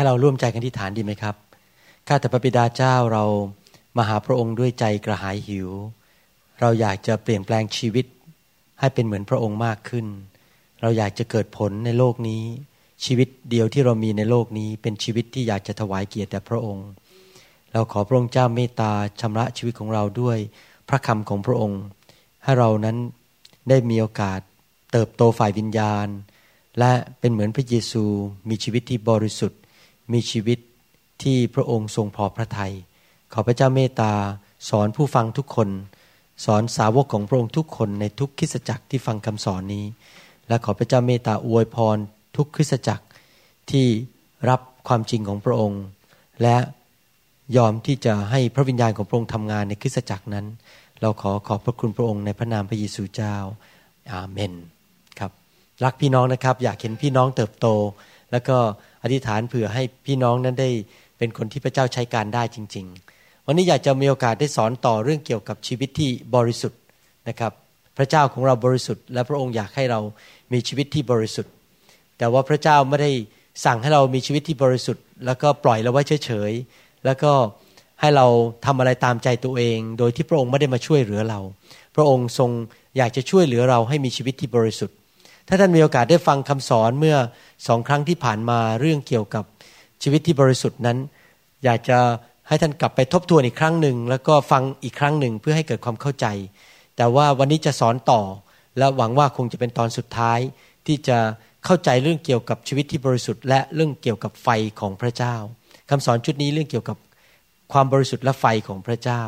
ให้เราร่วมใจกันที่ฐานดีไหมครับ ข้าแต่พระบิดาเจ้าเรามาหาพระองค์ด้วยใจกระหายหิว เราอยากจะเปลี่ยนแปลงชีวิต ให้เป็นเหมือนพระองค์มากขึ้น เราอยากจะเกิดผลในโลกนี้ ชีวิตเดียวที่เรามีในโลกนี้ เป็นชีวิตที่อยากจะถวายเกียรติแด่พระองค์ เราขอพระองค์เจ้าเมตตาชำระชีวิตของเราด้วย พระคำของพระองค์ ให้เรานั้นได้มีโอกาสเติบโตฝ่ายวิญญาณ และเป็นเหมือนพระเยซูมีชีวิตที่บริสุทธิ์ มีชีวิตที่พระองค์ทรงพอพระทยัยขอพระเจ้าเมตตาสอนผู้ฟังทุกคน สอนสาวกของพระองค์ทุกคนในทุกคริสจักรที่ฟังคำสอนนี้ และขอพระเจ้าเมตตาอวยพรทุกคริสจักรที่รับความจริงของพระองค์ และยอมที่จะให้พระวิญญาณของพระองค์ทำงานในคริสตจักรนั้น เราขอขอบพระคุณพระองค์ในพระนามพระเยซูเจ้าอาเมนครับ รักพี่น้องนะครับ อยากเห็นพี่น้องเติบโต แล้วก็อธิษฐานเผื่อให้พี่น้องนั้นได้เป็นคนที่พระเจ้าใช้การได้จริง ๆ วันนี้อยากจะมีโอกาสได้สอนต่อเรื่องเกี่ยวกับชีวิตที่บริสุทธิ์นะครับ พระเจ้าของเราบริสุทธิ์ และพระองค์อยากให้เรามีชีวิตที่บริสุทธิ์ แต่ว่าพระเจ้าไม่ได้สั่งให้เรามีชีวิตที่บริสุทธิ์ แล้วก็ปล่อยเราไว้เฉยๆแล้วก็ให้เราทำอะไรตามใจตัวเอง โดยที่พระองค์ไม่ได้มาช่วยเหลือเรา พระองค์ทรงอยากจะช่วยเหลือเราให้มีชีวิตที่บริสุทธิ์ ถ้าท่านมีโอกาสได้ฟังคำสอนเมื่อสองครั้งที่ผ่านมาเรื่องเกี่ยวกับชีวิตที่บริสุทธิ์นั้น อยากจะให้ท่านกลับไปทบทวนอีกครั้งหนึ่งแล้วก็ฟังอีกครั้งหนึ่งเพื่อให้เกิดความเข้าใจ แต่ว่าวันนี้จะสอนต่อ และหวังว่าคงจะเป็นตอนสุดท้ายที่จะเข้าใจเรื่องเกี่ยวกับชีวิตที่บริสุทธิ์ และเรื่องเกี่ยวกับไฟของพระเจ้าคำสอนชุดนี้เรื่องเกี่ยวกับความบริสุทธิ์และไฟของพระเจ้า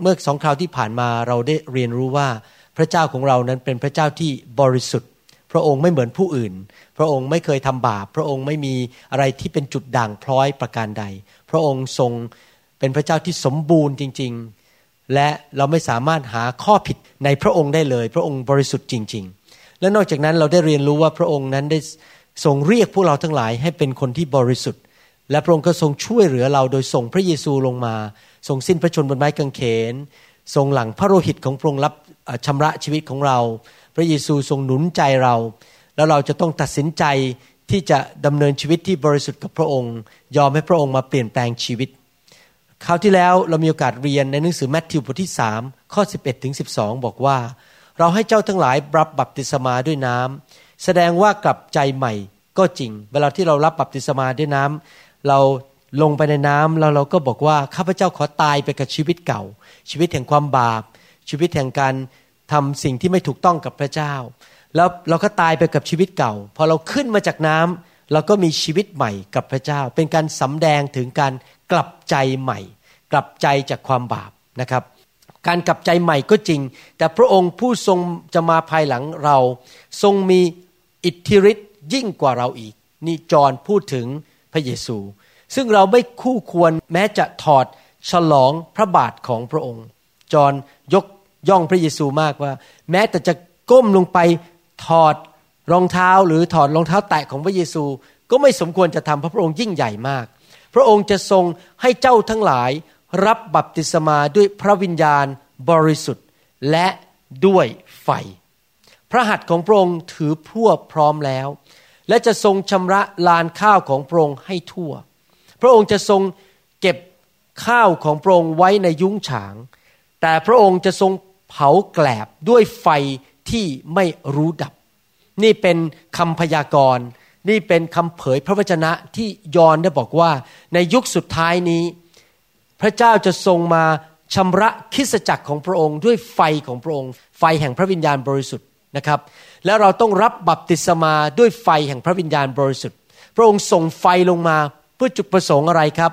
เมื่อสองคราวที่ผ่านมาเราได้เรียนรู้ว่าพระเจ้าของเรานั้นเป็นพระเจ้าที่บริสุทธิ์ พระองค์ไม่เหมือนผู้อื่น พระองค์ไม่เคยทำบาป พระองค์ไม่มีอะไรที่เป็นจุดด่างพร้อยประการใด พระองค์ทรงเป็นพระเจ้าที่สมบูรณ์จริง ๆ และเราไม่สามารถหาข้อผิดในพระองค์ได้เลย พระองค์บริสุทธิ์จริง ๆ และนอกจากนั้นเราได้เรียนรู้ว่าพระองค์นั้นได้ทรงเรียกพวกเราทั้งหลายให้เป็นคนที่บริสุทธิ์ และพระองค์ก็ทรงช่วยเหลือเราโดยส่งพระเยซูลงมา ทรงสิ้นพระชนบนไม้กางเขน ทรงหลังพระโลหิตของพระองค์รับชำระชีวิตของเรา พระเยซูทรงหนุนใจเรา แล้วเราจะต้องตัดสินใจที่จะดำเนินชีวิตที่บริสุทธิ์กับพระองค์ ยอมให้พระองค์มาเปลี่ยนแปลงชีวิต คราวที่แล้วเรามีโอกาสเรียนในหนังสือแมทธิวบทที่3ข้อ 11ถึง12 บอกว่า เราให้เจ้าทั้งหลายรับบัพติศมาด้วยน้ำแสดงว่ากลับใจใหม่ก็จริง เวลาที่เรารับบัพติศมาด้วยน้ำเราลงไปในน้ำแล้วเราก็บอกว่าข้าพเจ้าขอตายไปกับชีวิตเก่า ชีวิตแห่งความบาป ชีวิตแห่งการ ทำสิ่งที่ไม่ถูกต้องกับพระเจ้า แล้วเราก็ตายไปกับชีวิตเก่า พอเราขึ้นมาจากน้ำเราก็มีชีวิตใหม่กับพระเจ้า เป็นการสำแดงถึงการกลับใจใหม่ กลับใจจากความบาปนะครับ การกลับใจใหม่ก็จริง แต่พระองค์ผู้ทรงจะมาภายหลังเรา ทรงมีอิทธิฤทธิ์ยิ่งกว่าเราอีก นี่จอห์นพูดถึงพระเยซู ซึ่งเราไม่คู่ควรแม้จะถอดฉลองพระบาทของพระองค์ จอห์นยก ย่องพระเยซูมากว่า แม้แต่จะก้มลงไปถอดรองเท้าหรือถอดรองเท้าแตะของพระเยซู ก็ไม่สมควรจะทำเพราะพระองค์ยิ่งใหญ่มาก พระองค์จะทรงให้เจ้าทั้งหลายรับบัพติศมาด้วยพระวิญญาณบริสุทธิ์และด้วยไฟ พระหัตถ์ของพระองค์ถือพรวพร้อมแล้ว และจะทรงชำระลานข้าวของพระองค์ให้ทั่ว พระองค์จะทรงเก็บข้าวของพระองค์ไว้ในยุ้งฉาง แต่พระองค์จะทรง เผาแกลบด้วยไฟที่ไม่รู้ดับ นี่เป็นคำพยากรณ์ นี่เป็นคำเผยพระวจนะที่ยอนได้บอกว่า ในยุคสุดท้ายนี้ พระเจ้าจะทรงมาชำระคริสจักรของพระองค์ ด้วยไฟของพระองค์ ไฟแห่งพระวิญญาณบริสุทธิ์นะครับ แล้วเราต้องรับบัพติศมาด้วยไฟแห่งพระวิญญาณบริสุทธิ์ พระองค์ส่งไฟลงมาเพื่อจุดประสงค์อะไรครับ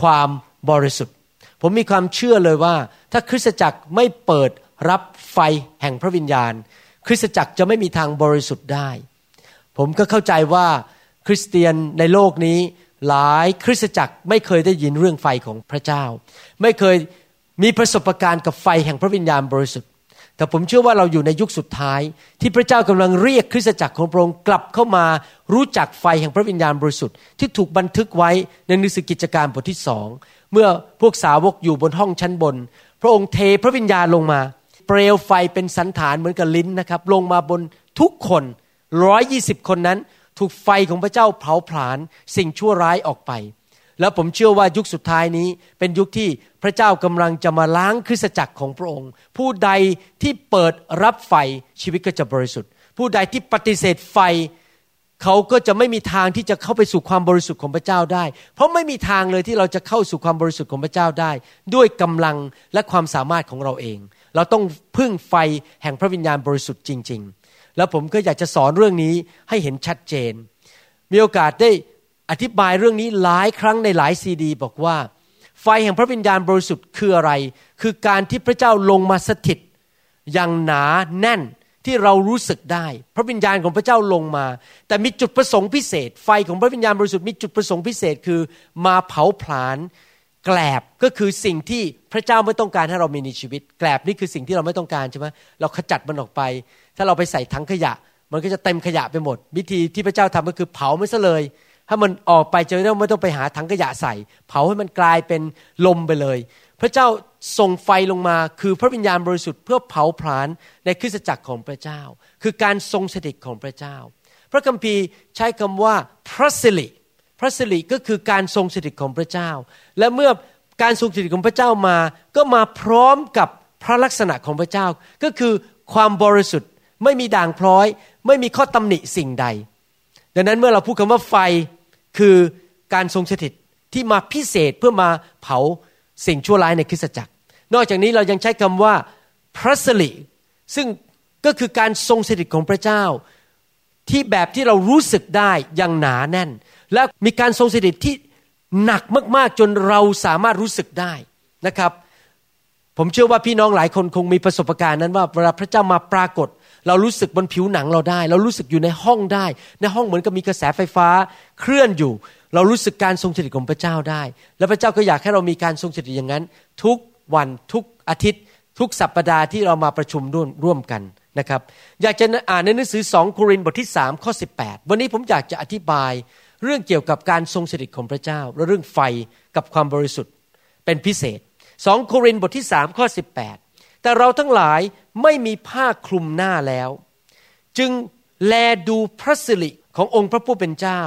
ความบริสุทธิ์ ผมมีความเชื่อเลยว่า ถ้าคริสตจักรไม่เปิดรับไฟแห่งพระวิญญาณ คริสตจักรจะไม่มีทางบริสุทธิ์ได้ ผมก็เข้าใจว่าคริสเตียนในโลกนี้หลายคริสตจักรไม่เคยได้ยินเรื่องไฟของพระเจ้า ไม่เคยมีประสบการณ์กับไฟแห่งพระวิญญาณบริสุทธิ์ แต่ผมเชื่อว่าเราอยู่ในยุคสุดท้าย ที่พระเจ้ากำลังเรียกคริสตจักรของพระองค์กลับเข้ามารู้จักไฟแห่งพระวิญญาณบริสุทธิ์ที่ถูกบันทึกไว้ในหนังสือกิจการบทที่สอง เมื่อพวกสาวกอยู่บนห้องชั้นบน พระองค์เทพระวิญญาณลงมา เปลวไฟเป็นสันฐานเหมือนกับลิ้นนะครับ ลงมาบนทุกคนร้อยยี่สิบคนนั้น ถูกไฟของพระเจ้าเผาผลาญสิ่งชั่วร้ายออกไป แล้วผมเชื่อว่ายุคสุดท้ายนี้ เป็นยุคที่พระเจ้ากำลังจะมาล้างคริสตจักรของพระองค์ ผู้ใดที่เปิดรับไฟชีวิตก็จะบริสุทธิ์ ผู้ใดที่ปฏิเสธไฟ เขาก็จะไม่มีทางที่จะเข้าไปสู่ความบริสุทธิ์ของพระเจ้าได้ เพราะไม่มีทางเลยที่เราจะเข้าสู่ความบริสุทธิ์ของพระเจ้าได้ ด้วยกำลังและความสามารถของเราเอง เราต้องพึ่งไฟแห่งพระวิญญาณบริสุทธิ์จริง ๆ แล้วผมก็อยากจะสอนเรื่องนี้ให้เห็นชัดเจน มีโอกาสได้อธิบายเรื่องนี้หลายครั้งในหลายซีดี บอกว่า ไฟแห่งพระวิญญาณบริสุทธิ์คืออะไร คือการที่พระเจ้าลงมาสถิตอย่างหนาแน่น ที่เรารู้สึกได้ พระวิญญาณของพระเจ้าลงมา แต่มีจุดประสงค์พิเศษ ไฟของพระวิญญาณบริสุทธิ์มีจุดประสงค์พิเศษคือมาเผาผลาญแกลบก็คือสิ่งที่พระเจ้าไม่ต้องการให้เรามีในชีวิต แกลบนี่คือสิ่งที่เราไม่ต้องการใช่ไหมเราขจัดมันออกไป ถ้าเราไปใส่ถังขยะ มันก็จะเต็มขยะไปหมด วิธีที่พระเจ้าทำก็คือเผามันซะเลยถ้ามันออกไปจะได้ไม่ต้องไปหาถังขยะใส่ เผาให้มันกลายเป็นลมไปเลย พระเจ้าส่งไฟลงมาคือพระวิญญาณบริสุทธิ์เพื่อเผาผลาญในคริสตจักรของพระเจ้า คือการทรงสถิตของพระเจ้า พระคัมภีร์ใช้คำว่าพระสิริพระสิริก็คือการทรงสถิตของพระเจ้า และเมื่อการทรงสถิตของพระเจ้ามา ก็มาพร้อมกับพระลักษณะของพระเจ้า ก็คือความบริสุทธิ์ไม่มีด่างพร้อย ไม่มีข้อตำหนิสิ่งใด ดังนั้นเมื่อเราพูดคำว่าไฟคือการทรงสถิตที่มาพิเศษเพื่อมาเผา สิ่งชั่วร้ายในคริสตจักร นอกจากนี้เรายังใช้คำว่าพระสิริซึ่งก็คือการทรงสถิตของพระเจ้า ที่แบบที่เรารู้สึกได้อย่างหนาแน่น และมีการทรงสถิตที่หนักมาก ๆ จนเราสามารถรู้สึกได้นะครับ ผมเชื่อว่าพี่น้องหลายคนคงมีประสบการณ์นั้นว่าเวลาพระเจ้ามาปรากฏ เรารู้สึกบนผิวหนังเราได้ เรารู้สึกอยู่ในห้องได้ ในห้องเหมือนกับมีกระแสไฟฟ้าเคลื่อนอยู่ เรารู้สึกการทรงสถิตของพระเจ้าได้ และพระเจ้าก็อยากให้เรามีการทรงสถิตอย่างนั้น ทุกวันทุกอาทิตย์ ทุกสัปปดาห์ที่เรามาประชุมร่วมร่วมกันนะครับ อยากจะอ่านในหนังสือสองโครินธ์บทที่3ข้อ18 วันนี้ผมอยากจะอธิบายเรื่องเกี่ยวกับการทรงสถิตของพระเจ้า และเรื่องไฟกับความบริสุทธิ์เป็นพิเศษสองโครินธ์บทที่3ข้อ18 แต่เราทั้งหลายไม่มีผ้าคลุมหน้าแล้ว จึงแลดูพระสิริขององค์พระผู้เป็นเจ้า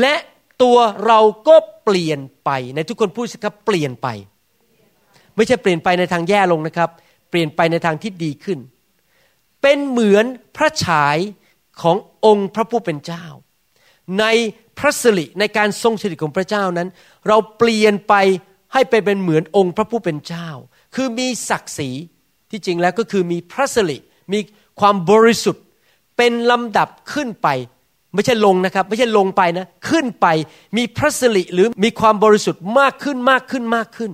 และตัวเราก็เปลี่ยนไปในทุกคนพูดสิครับเปลี่ยนไป ไม่ใช่เปลี่ยนไปในทางแย่ลงนะครับ เปลี่ยนไปในทางที่ดีขึ้น เป็นเหมือนพระฉายขององค์พระผู้เป็นเจ้า ในพระสิริในการทรงสถิตของพระเจ้านั้น เราเปลี่ยนไปให้ไปเป็นเหมือนองค์พระผู้เป็นเจ้า คือมีศักดิ์ศรีที่จริงแล้วก็คือมีพระสิริมีความบริสุทธิ์เป็นลำดับขึ้นไป ไม่ใช่ลงนะครับ ไม่ใช่ลงไปนะ ขึ้นไปมีพระสิริหรือมีความบริสุทธิ์มากขึ้นมากขึ้นมากขึ้น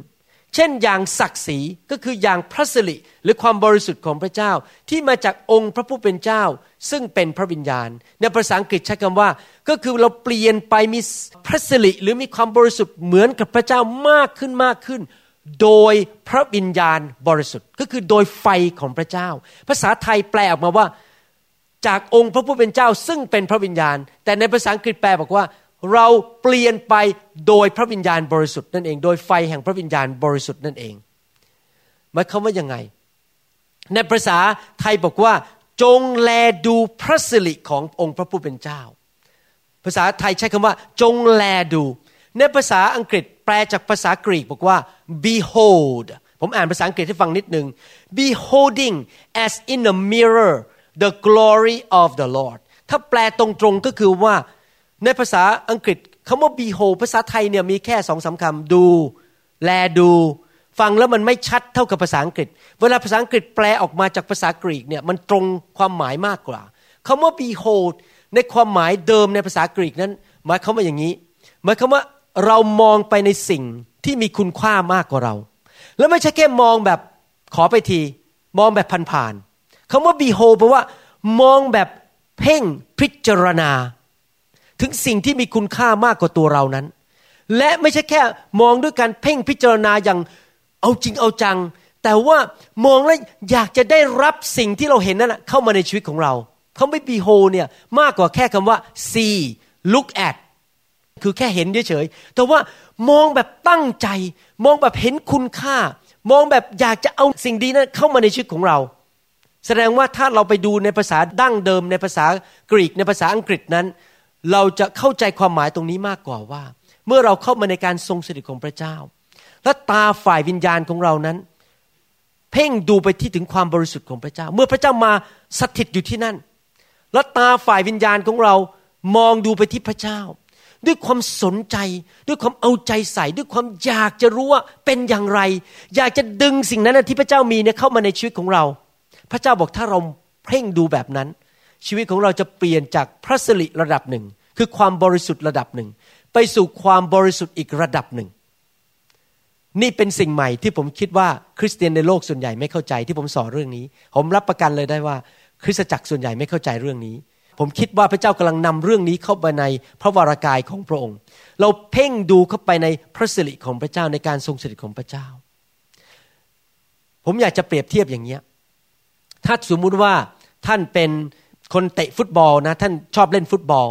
เช่นอย่างศักดิ์ศรีก็คืออย่างพระสิริหรือความบริสุทธิ์ของพระเจ้า ที่มาจากองค์พระผู้เป็นเจ้า ซึ่งเป็นพระวิญญาณ ในภาษาอังกฤษใช้คำว่า ก็คือเราเปลี่ยนไปมีพระสิริหรือมีความบริสุทธิ์เหมือนกับพระเจ้ามากขึ้นมากขึ้น โดยพระวิญญาณบริสุทธิ์ ก็คือโดยไฟของพระเจ้า ภาษาไทยแปลออกมาว่า จากองค์พระผู้เป็นเจ้าซึ่งเป็นพระวิญญาณ แต่ในภาษาอังกฤษแปลบอกว่า เราเปลี่ยนไปโดยพระวิญญาณบริสุทธิ์นั่นเอง โดยไฟแห่งพระวิญญาณบริสุทธิ์นั่นเองหมายความว่ายังไง ในภาษาไทยบอกว่า จงแลดูพระสิริขององค์พระผู้เป็นเจ้า ภาษาไทยใช้คำว่า จงแลดู ในภาษาอังกฤษแปลจากภาษากรีกบอกว่า behold ผมอ่านภาษาอังกฤษให้ฟังนิดหนึ่ง beholding as in a mirror the glory of the Lord ถ้าแปลตรงๆก็คือว่า ในภาษาอังกฤษคำว่า behold ภาษาไทยเนี่ยมีแค่สองสาคำดู แลดู ฟังแล้วมันไม่ชัดเท่ากับภาษาอังกฤษ เวลาภาษาอังกฤษแปลออกมาจากภาษากรีกเนี่ยมันตรงความหมายมากกว่าคำว่า behold ในความหมายเดิมในภาษากรีกนั้น หมายคำว่าอย่างนี้ หมายคำว่าเรามองไปในสิ่งที่มีคุณค่ามากกว่าเรา แล้วไม่ใช่แค่มองแบบขอไปที มองแบบผ่าน คำว่า behold แปลว่า มองแบบเพ่งพิจารณา ถึงสิ่งที่มีคุณค่ามากกว่าตัวเรานั้น และไม่ใช่แค่มองด้วยการเพ่งพิจารณาอย่างเอาจริงเอาจัง แต่ว่ามองแล้วอยากจะได้รับสิ่งที่เราเห็นนั้นเข้ามาในชีวิตของเราเขาไม่ behold เนี่ยมากกว่าแค่คำว่า see look at คือแค่เห็นเฉยๆ แต่ว่ามองแบบตั้งใจ มองแบบเห็นคุณค่า มองแบบอยากจะเอาสิ่งดีนั้นเข้ามาในชีวิตของเรา แสดงว่าถ้าเราไปดูในภาษาดั้งเดิมในภาษากรีกในภาษาอังกฤษนั้น เราจะเข้าใจความหมายตรงนี้มากกว่าว่า เมื่อเราเข้ามาในการทรงสถิตของพระเจ้า และตาฝ่ายวิญญาณของเรานั้น เพ่งดูไปที่ถึงความบริสุทธิ์ของพระเจ้า เมื่อพระเจ้ามาสถิตอยู่ที่นั่น และตาฝ่ายวิญญาณของเรามองดูไปที่พระเจ้า ด้วยความสนใจ ด้วยความเอาใจใส่ ด้วยความอยากจะรู้ว่าเป็นอย่างไร อยากจะดึงสิ่งนั้นที่พระเจ้ามีเนี่ยเข้ามาในชีวิตของเรา พระเจ้าบอกถ้าเราเพ่งดูแบบนั้น ชีวิตของเราจะเปลี่ยนจากพระสิริระดับหนึ่ง คือความบริสุทธิ์ระดับหนึ่ง ไปสู่ความบริสุทธิ์อีกระดับหนึ่ง นี่เป็นสิ่งใหม่ที่ผมคิดว่าคริสเตียนในโลกส่วนใหญ่ไม่เข้าใจที่ผมสอนเรื่องนี้ ผมรับประกันเลยได้ว่า คริสตจักรส่วนใหญ่ไม่เข้าใจเรื่องนี้ผมคิดว่าพระเจ้ากำลังนำเรื่องนี้เข้าไปในพระวรากายของพระองค์ เราเพ่งดูเข้าไปในพระสิริของพระเจ้าในการทรงสถิตของพระเจ้า ผมอยากจะเปรียบเทียบอย่างเนี้ ถ้าสมมุติว่าท่านเป็นคนเตะฟุตบอลนะ ท่านชอบเล่นฟุตบอล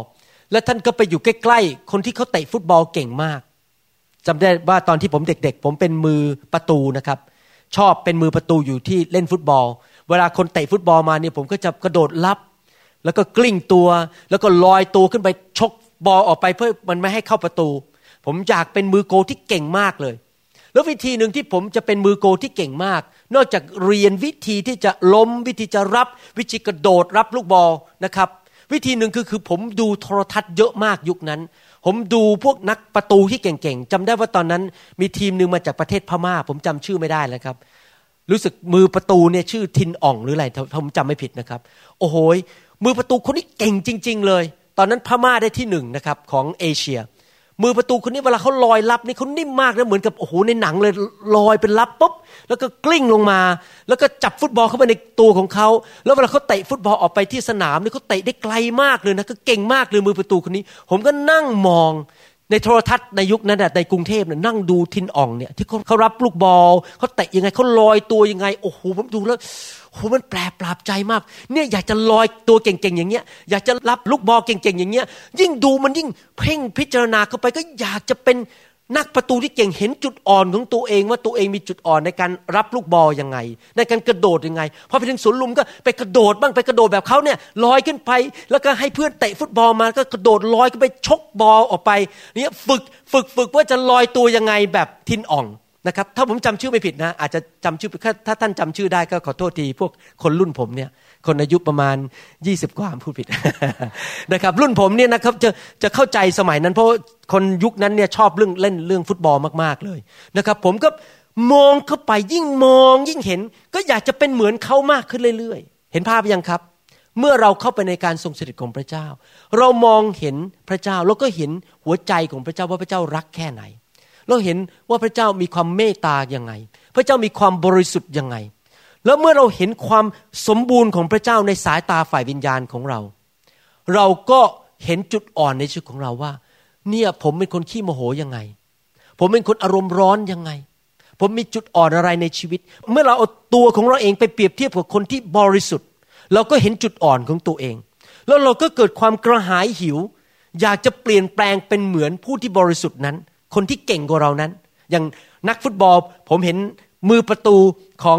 แล้วท่านก็ไปอยู่ใกล้ๆคนที่เขาเตะฟุตบอลเก่งมากจำได้ว่าตอนที่ผมเด็กๆ ผมเป็นมือประตูนะครับ ชอบเป็นมือประตูอยู่ที่เล่นฟุตบอล เวลาคนเตะฟุตบอลมาเนี่ยผมก็จะกระโดดรับ แล้วก็กลิ้งตัว แล้วก็ลอยตัวขึ้นไปชกบอลออกไปเพื่อมันไม่ให้เข้าประตู ผมอยากเป็นมือโกลที่เก่งมากเลย แล้ววิธีหนึ่งที่ผมจะเป็นมือโกลที่เก่งมาก นอกจากเรียนวิธีที่จะล้มวิธีจะรับ วิธีกระโดดรับลูกบอลนะครับ วิธีหนึ่งคือคือผมดูโทรทัศน์เยอะมากยุคนั้น ผมดูพวกนักประตูที่เก่งๆจำได้ว่าตอนนั้น มีทีมหนึ่งมาจากประเทศพม่า ผมจำชื่อไม่ได้แล้วครับ รู้สึกมือประตูเนี่ยชื่อทินอ่องหรืออะไรผมจำไม่ผิดนะครับ โอ้โหมือประตูคนนี้เก่งจริง ๆ เลย ตอนนั้นพม่าได้ที่หนึ่งนะครับของเอเชีย มือประตูคนนี้เวลาเขาลอยลับนี่เขานิ่มมากนะเหมือนกับโอ้โหในหนังเลยลอยเป็นลับปุ๊บแล้วก็กลิ้งลงมา แล้วก็จับฟุตบอลเข้าไปในตัวของเขาแล้วเวลาเขาเตะฟุตบอลออกไปที่สนามนี่เขาเตะได้ไกลมากเลยนะก็เก่งมากเลยมือประตูคนนี้ ผมก็นั่งมองในโทรทัศน์ในยุคนั้นในกรุงเทพเนี่ยนั่งดูทินอ่องเนี่ยที่เขารับลูกบอลเขาเตะยังไงเขาลอยตัวยังไงโอ้โหผมดูแล้ว โหมันแปลปราบใจมาก เนี่ยอยากจะลอยตัวเก่งๆอย่างเงี้ย อยากจะรับลูกบอลเก่งๆอย่างเงี้ย ยิ่งดูมันยิ่งเพ่งพิจารณาเข้าไปก็อยากจะเป็นนักประตูที่เก่งเห็นจุดอ่อนของตัวเองว่าตัวเองมีจุดอ่อนในการรับลูกบอลยังไง ในการกระโดดยังไงพอไปถึงสวนลุมก็ไปกระโดดบ้างไปกระโดดแบบเขาเนี่ยลอยขึ้นไป แล้วก็ให้เพื่อนเตะฟุตบอลมาก็กระโดดลอยขึ้นไปชกบอลออกไปเนี่ยฝึกฝึกฝึกว่าจะลอยตัวยังไงแบบทินอ่อง นะครับถ้าผมจำชื่อไม่ผิดนะ อาจจะจำชื่อถ้าท่านจำชื่อได้ก็ขอโทษที พวกคนรุ่นผมเนี่ย คนอายุประมาณ 20 กว่าพูดผิดนะครับ รุ่นผมเนี่ยนะครับจะจะเข้าใจสมัยนั้น เพราะคนยุคนั้นเนี่ยชอบเรื่องเล่นเรื่องฟุตบอลมากๆเลยนะครับ ผมก็มองเข้าไปยิ่งมองยิ่งเห็น ก็อยากจะเป็นเหมือนเขามากขึ้นเรื่อยๆ เห็นภาพยังครับ เมื่อเราเข้าไปในการทรงสถิตของพระเจ้า เรามองเห็นพระเจ้าแล้วก็เห็นหัวใจของพระเจ้าว่าพระเจ้ารักแค่ไหน เราเห็นว่าพระเจ้ามีความเมตตาอย่างไง พระเจ้ามีความบริสุทธิ์ยังไง แล้วเมื่อเราเห็นความสมบูรณ์ของพระเจ้าในสายตาฝ่ายวิญญาณของเรา เราก็เห็นจุดอ่อนในชีวิตของเราว่า เนี่ยผมเป็นคนขี้โมโหยังไง ผมเป็นคนอารมณ์ร้อนยังไง ผมมีจุดอ่อนอะไรในชีวิต เมื่อเราเอาตัวของเราเองไปเปรียบเทียบกับคนที่บริสุทธิ์ เราก็เห็นจุดอ่อนของตัวเอง แล้วเราก็เกิดความกระหายหิว อยากจะเปลี่ยนแปลงเป็นเหมือนผู้ที่บริสุทธิ์นั้น คนที่เก่งกว่าเรานั้น อย่างนักฟุตบอล ผมเห็นมือประตูของ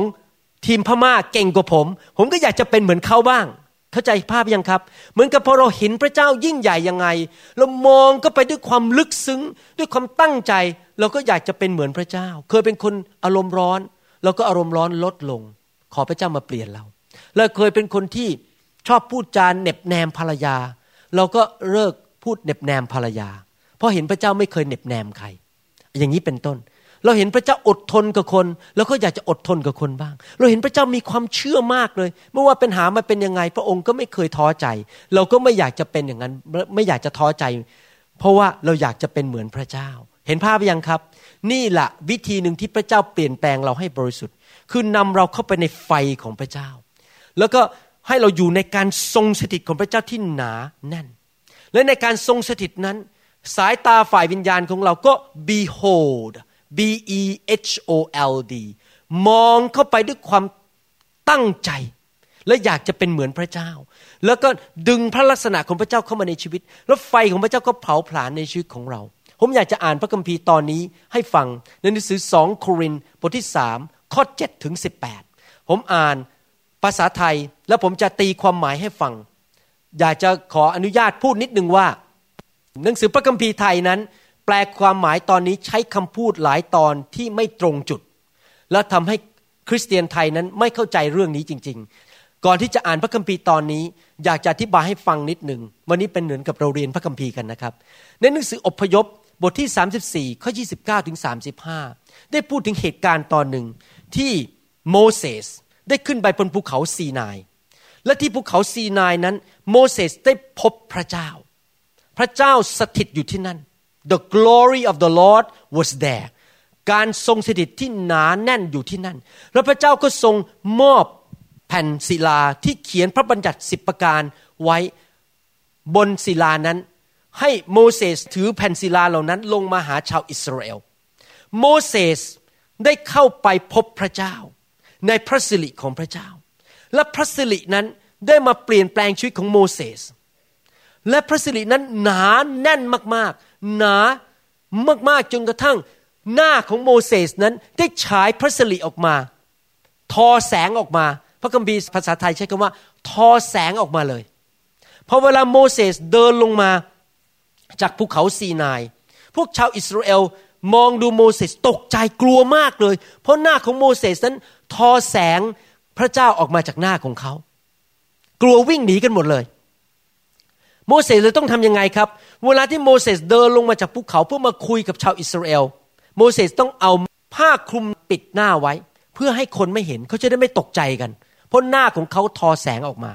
ทีมพม่าเก่งกว่าผม ผมก็อยากจะเป็นเหมือนเขาบ้าง เข้าใจภาพยังครับ เหมือนกับพอเราเห็นพระเจ้ายิ่งใหญ่ยังไง เรามองก็ไปด้วยความลึกซึ้ง ด้วยความตั้งใจ เราก็อยากจะเป็นเหมือนพระเจ้า เคยเป็นคนอารมณ์ร้อน เราก็อารมณ์ร้อนลดลง ขอพระเจ้ามาเปลี่ยนเราเราเคยเป็นคนที่ชอบพูดจานเน็บแนมภรรยา เราก็เลิกพูดเน็บแนมภรรยา เพราะเห็นพระเจ้าไม่เคยเน็บแนมใคร อย่างนี้เป็นต้น เราเห็นพระเจ้าอดทนกับคน แล้วก็อยากจะอดทนกับคนบ้าง เราเห็นพระเจ้ามีความเชื่อมากเลยไม่ว่าปัญหามันเป็นยังไง พระองค์ก็ไม่เคยท้อใจ เราก็ไม่อยากจะเป็นอย่างนั้น ไม่อยากจะท้อใจ เพราะว่าเราอยากจะเป็นเหมือนพระเจ้า เห็นภาพยังครับ นี่แหละวิธีหนึ่งที่พระเจ้าเปลี่ยนแปลงเราให้บริสุทธิ์ คือนำเราเข้าไปในไฟของพระเจ้า แล้วก็ให้เราอยู่ในการทรงสถิตของพระเจ้าที่หนาแน่น และในการทรงสถิตนั้น สายตาฝ่ายวิญญาณของเราก็ behold b e h o l d มองเข้าไปด้วยความตั้งใจ และอยากจะเป็นเหมือนพระเจ้า แล้วก็ดึงพระลักษณะของพระเจ้าเข้ามาในชีวิต แล้วไฟของพระเจ้าก็เผาผลาญในชีวิตของเรา ผมอยากจะอ่านพระคัมภีร์ตอนนี้ให้ฟังในหนังสือสองโครินบทที่สามข้อ7ถึง18 ผมอ่านภาษาไทยแล้วผมจะตีความหมายให้ฟัง อยากจะขออนุญาตพูดนิดนึงว่า หนังสือพระคัมภีร์ไทยนั้น แปลความหมายตอนนี้ใช้คำพูดหลายตอนที่ไม่ตรงจุด แล้วทำให้คริสเตียนไทยนั้นไม่เข้าใจเรื่องนี้จริง ๆ ก่อนที่จะอ่านพระคัมภีร์ตอนนี้ อยากจะอธิบายให้ฟังนิดหนึ่งวันนี้เป็นเหมือนกับเราเรียนพระคัมภีร์กันนะครับ ในหนังสืออพยพบทที่ 34 ข้อ 29ถึง35 ได้พูดถึงเหตุการณ์ตอนหนึ่งที่โมเสสได้ขึ้นไปบนภูเขาซีนาย และที่ภูเขาซีนายนั้น โมเสสได้พบพระเจ้า พระเจ้าสถิตอยู่ที่นั่น the glory of the Lord was there การทรงสถิตที่หนาแน่นอยู่ที่นั่น แล้วพระเจ้าก็ทรงมอบแผ่นศิลาที่เขียนพระบัญญัติสิบประการไว้บนศิลานั้น ให้โมเสสถือแผ่นศิลาเหล่านั้นลงมาหาชาวอิสราเอล โมเสสได้เข้าไปพบพระเจ้า ในพระสิริของพระเจ้า และพระสิรินั้นได้มาเปลี่ยนแปลงชีวิตของโมเสส และพระสิรินั้นหนาแน่นมากๆ หนามากๆจนกระทั่งหน้าของโมเสสนั้นได้ฉายพระสิริออกมา ทอแสงออกมา พระคัมภีร์ภาษาไทยใช้คำว่า ทอแสงออกมาเลยพอเวลาโมเสสเดินลงมาจากภูเขาซีนาย พวกชาวอิสราเอลมองดูโมเสสตกใจกลัวมากเลย เพราะหน้าของโมเสสนั้นทอแสงพระเจ้าออกมาจากหน้าของเขา กลัววิ่งหนีกันหมดเลย โมเสสเลยต้องทำยังไงครับ เวลาที่โมเสสเดินลงมาจากภูเขาเพื่อมาคุยกับชาวอิสราเอล โมเสสต้องเอาผ้าคลุมปิดหน้าไว้ เพื่อให้คนไม่เห็นเขาจะได้ไม่ตกใจกัน เพราะหน้าของเขาทอแสงออกมา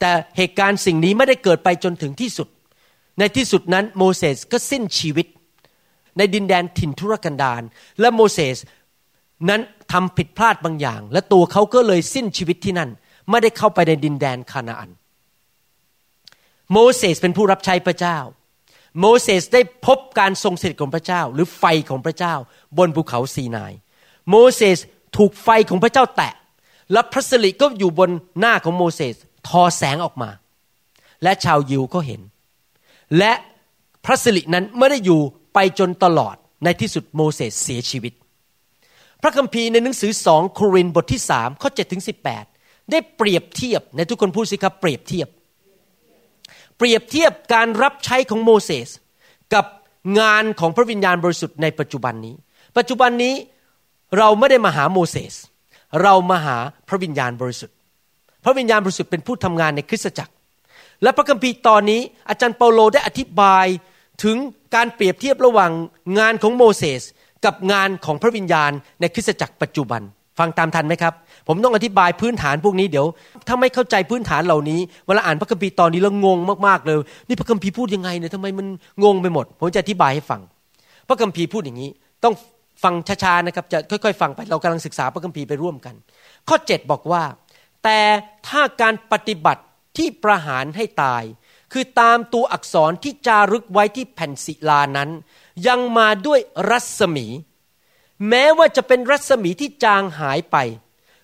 แต่เหตุการณ์สิ่งนี้ไม่ได้เกิดไปจนถึงที่สุด ในที่สุดนั้นโมเสสก็สิ้นชีวิต ในดินแดนถิ่นทุรกันดารและโมเสสนั้นทำผิดพลาดบางอย่าง และตัวเขาก็เลยสิ้นชีวิตที่นั่น ไม่ได้เข้าไปในดินแดนคานาอัน โมเสสเป็นผู้รับใช้พระเจ้า โมเสสได้พบการทรงสถิตของพระเจ้า หรือไฟของพระเจ้า บนภูเขาซีนาย โมเสสถูกไฟของพระเจ้าแตะ และพระสิริก็อยู่บนหน้าของโมเสสทอแสงออกมา และชาวยิวก็เห็น และพระสิรินั้นไม่ได้อยู่ไปจนตลอดในที่สุดโมเสสเสียชีวิต พระคัมภีร์ในหนังสือสองโครินบทที่สามข้อเจ็ดถึงสิบแปดได้เปรียบเทียบในทุกคนพูดสิครับเปรียบเทียบ เปรียบเทียบการรับใช้ของโมเสสกับงานของพระวิญญาณบริสุทธิ์ในปัจจุบันนี้ ปัจจุบันนี้เราไม่ได้มาหาโมเสส เรามาหาพระวิญญาณบริสุทธิ์ พระวิญญาณบริสุทธิ์เป็นผู้ทำงานในคริสตจักร และพระคัมภีร์ตอนนี้อาจารย์เปาโลได้อธิบายถึงการเปรียบเทียบระหว่างงานของโมเสสกับงานของพระวิญญาณในคริสตจักรปัจจุบัน ฟังตามทันไหมครับ ผมต้องอธิบายพื้นฐานพวกนี้เดี๋ยว ถ้าไม่เข้าใจพื้นฐานเหล่านี้เวลาอ่านพระคัมภีร์ตอนนี้แล้วงงมากๆเลย นี่พระคัมภีร์พูดยังไงเนี่ยทำไมมันงงไปหมด ผมจะอธิบายให้ฟัง พระคัมภีร์พูดอย่างนี้ ต้องฟังช้าๆนะครับ จะค่อยๆ ฟังไปเรากำลังศึกษาพระคัมภีร์ไปร่วมกัน ข้อ 7 บอกว่า แต่ถ้าการปฏิบัติที่ประหารให้ตาย คือตามตัวอักษรที่จารึกไว้ที่แผ่นศิลานั้น ยังมาด้วยรัศมี แม้ว่าจะเป็นรัศมีที่จางหายไป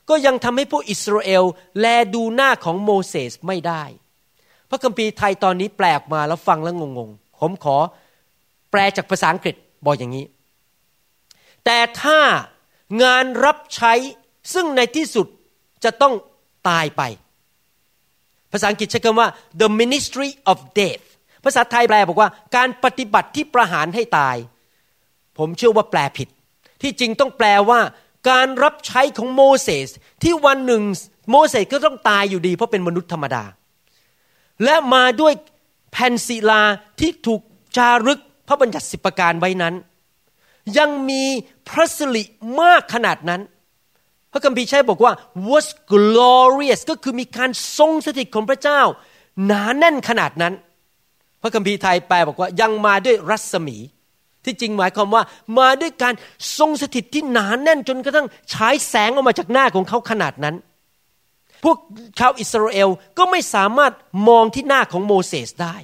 ก็ยังทำให้ผู้อิสราเอลแลดูหน้าของโมเสสไม่ได้ พระคัมภีร์ไทยตอนนี้แปลกมาแล้วฟังแล้วงงๆ ผมขอแปลจากภาษาอังกฤษบอกอย่างนี้ แต่ถ้างานรับใช้ซึ่งในที่สุดจะต้องตายไป ภาษาอังกฤษใช้คำว่า the ministry of death ภาษาไทยแปลบอกว่า การปฏิบัติที่ประหารให้ตาย ผมเชื่อว่าแปลผิด ที่จริงต้องแปลว่าการรับใช้ของโมเสสที่วันหนึ่งโมเสสก็ต้องตายอยู่ดี เพราะเป็นมนุษย์ธรรมดา และมาด้วยแผ่นศิลาที่ถูกจารึกพระบัญญัติสิบประการไว้นั้น ยังมีพระสิริมากขนาดนั้น พระคัมภีร์ใช้บอกว่า was glorious ก็คือมีการทรงสถิตของพระเจ้า หนาแน่นขนาดนั้น พระคัมภีร์ไทยแปลบอกว่ายังมาด้วยรัศมี ที่จริงหมายความว่ามาด้วยการทรงสถิตที่หนานแน่นจนกระทั่งฉายแสงออกมาจากหน้าของเขาขนาดนั้น พวกชาวอิสราเอลก็ไม่สามารถมองที่หน้าของโมเสสได้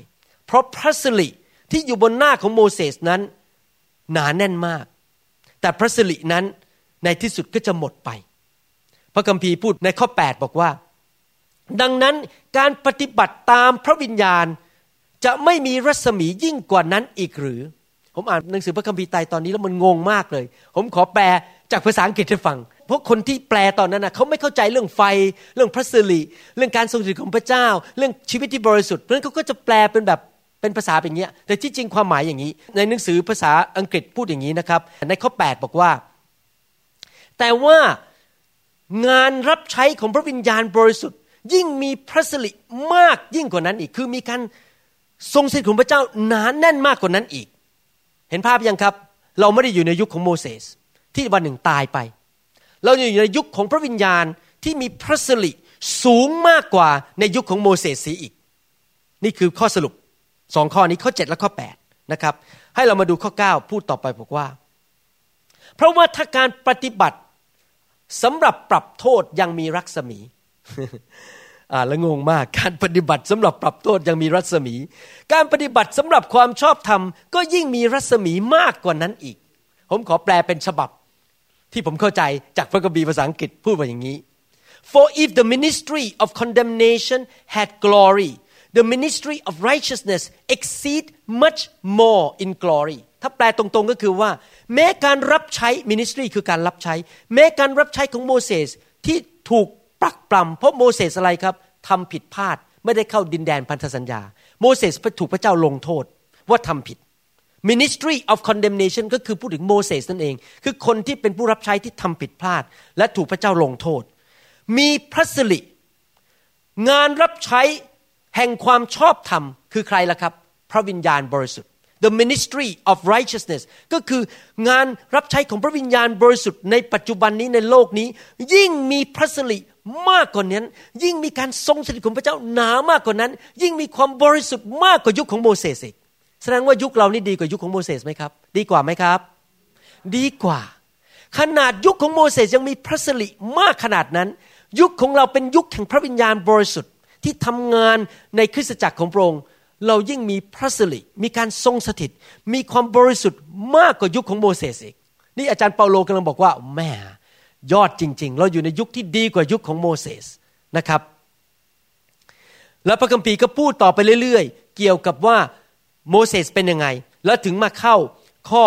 เพราะพระสิริที่อยู่บนหน้าของโมเสสนั้น หนาแน่นมาก แต่พระสิรินั้นในที่สุดก็จะหมดไป พระคัมภีร์พูดในข้อ 8 บอกว่า ดังนั้นการปฏิบัติตามพระวิญญาณจะไม่มีรัศมียิ่งกว่านั้นอีกหรือ ผมอ่านหนังสือพระคัมภีร์ไตตอนนี้แล้วมันงงมากเลย ผมขอแปลจากภาษาอังกฤษให้ฟัง เพราะคนที่แปลตอนนั้นนะเขาไม่เข้าใจเรื่องไฟ เรื่องพระสิริ เรื่องการทรงสถิตของพระเจ้า เรื่องชีวิตที่บริสุทธิ์ เพราะฉะนั้นเขาก็จะแปลเป็นแบบเป็นภาษาเป็นอย่างนี้แต่ที่จริงความหมายอย่างนี้ ในหนังสือภาษาอังกฤษพูดอย่างนี้นะครับ ในข้อ 8 บอกว่า แต่ว่างานรับใช้ของพระวิญญาณบริสุทธิ์ ยิ่งมีพระสิริมากยิ่งกว่านั้นอีก คือมีการทรงสิทธิ์ของพระเจ้าหนานแน่นมากกว่านั้นอีก เห็นภาพยังครับ เราไม่ได้อยู่ในยุคของโมเสสที่วันหนึ่งตายไป เราอยู่ในยุคของพระวิญญาณที่มีพระสิริสูงมากกว่าในยุคของโมเสสสีอีก นี่คือข้อสรุปสองข้อนี้ข้อ 7 และข้อ8นะครับให้เรามาดูข้อ 9 พูดต่อไปบอกว่า เพราะว่าถ้าการปฏิบัติสำหรับปรับโทษยังมีรัศมี อ่าแล้วงงมากการปฏิบัติสำหรับปรับโทษยังมีรัศมี การปฏิบัติสำหรับความชอบธรรม ก็ยิ่งมีรัศมีมากกว่านั้นอีก ผมขอแปลเป็นฉบับ ที่ผมเข้าใจจากพระคัมภีร์ภาษาอังกฤษพูดว่าอย่างนี้ for if the ministry of condemnation had glory the ministry of righteousness exceed much more in glory ถ้าแปลตรงๆก็คือว่า แม้การรับใช้ ministry คือการรับใช้ แม้การรับใช้ของโมเสสที่ถูก ปรักปรำเพราะโมเสสอะไรครับทำผิดพลาดไม่ได้เข้าดินแดนพันธสัญญา โมเสสถูกพระเจ้าลงโทษว่าทำผิด ministry of condemnation ก็คือพูดถึงโมเสสนั่นเอง คือคนที่เป็นผู้รับใช้ที่ทำผิดพลาด และถูกพระเจ้าลงโทษ มีพระสิริงานรับใช้แห่งความชอบธรรมคือใครล่ะครับ พระวิญญาณบริสุทธิ์ the ministry of righteousness ก็คืองานรับใช้ของพระวิญญาณบริสุทธิ์ในปัจจุบันนี้ในโลกนี้ ยิ่งมีพระสิริ มากกว่านั้น ยิ่งมีการทรงสถิตของพระเจ้าหนามากกว่านั้น ยิ่งมีความบริสุทธิ์มากกว่ายุคของโมเสสอีกแสดงว่ายุคเรานี่ดีกว่ายุคของโมเสสไหมครับ ดีกว่าไหมครับ ดีกว่า ขนาดยุคของโมเสสยังมีพระสิริมากขนาดนั้น ยุคของเราเป็นยุคแห่งพระวิญญาณบริสุทธิ์ที่ทำงานในคริสตจักรของพระองค์เรายิ่งมีพระสิริมีการทรงสถิต มีความบริสุทธิ์มากกว่ายุคของโมเสสอีก นี่อาจารย์เปาโลกำลังบอกว่าแม่ ยอดจริง ๆ เราอยู่ในยุคที่ดีกว่ายุคของโมเสสนะครับ แล้วพระคัมภีร์ก็พูดต่อไปเรื่อยๆ เกี่ยวกับว่าโมเสสเป็นยังไง แล้วถึงมาเข้าข้อ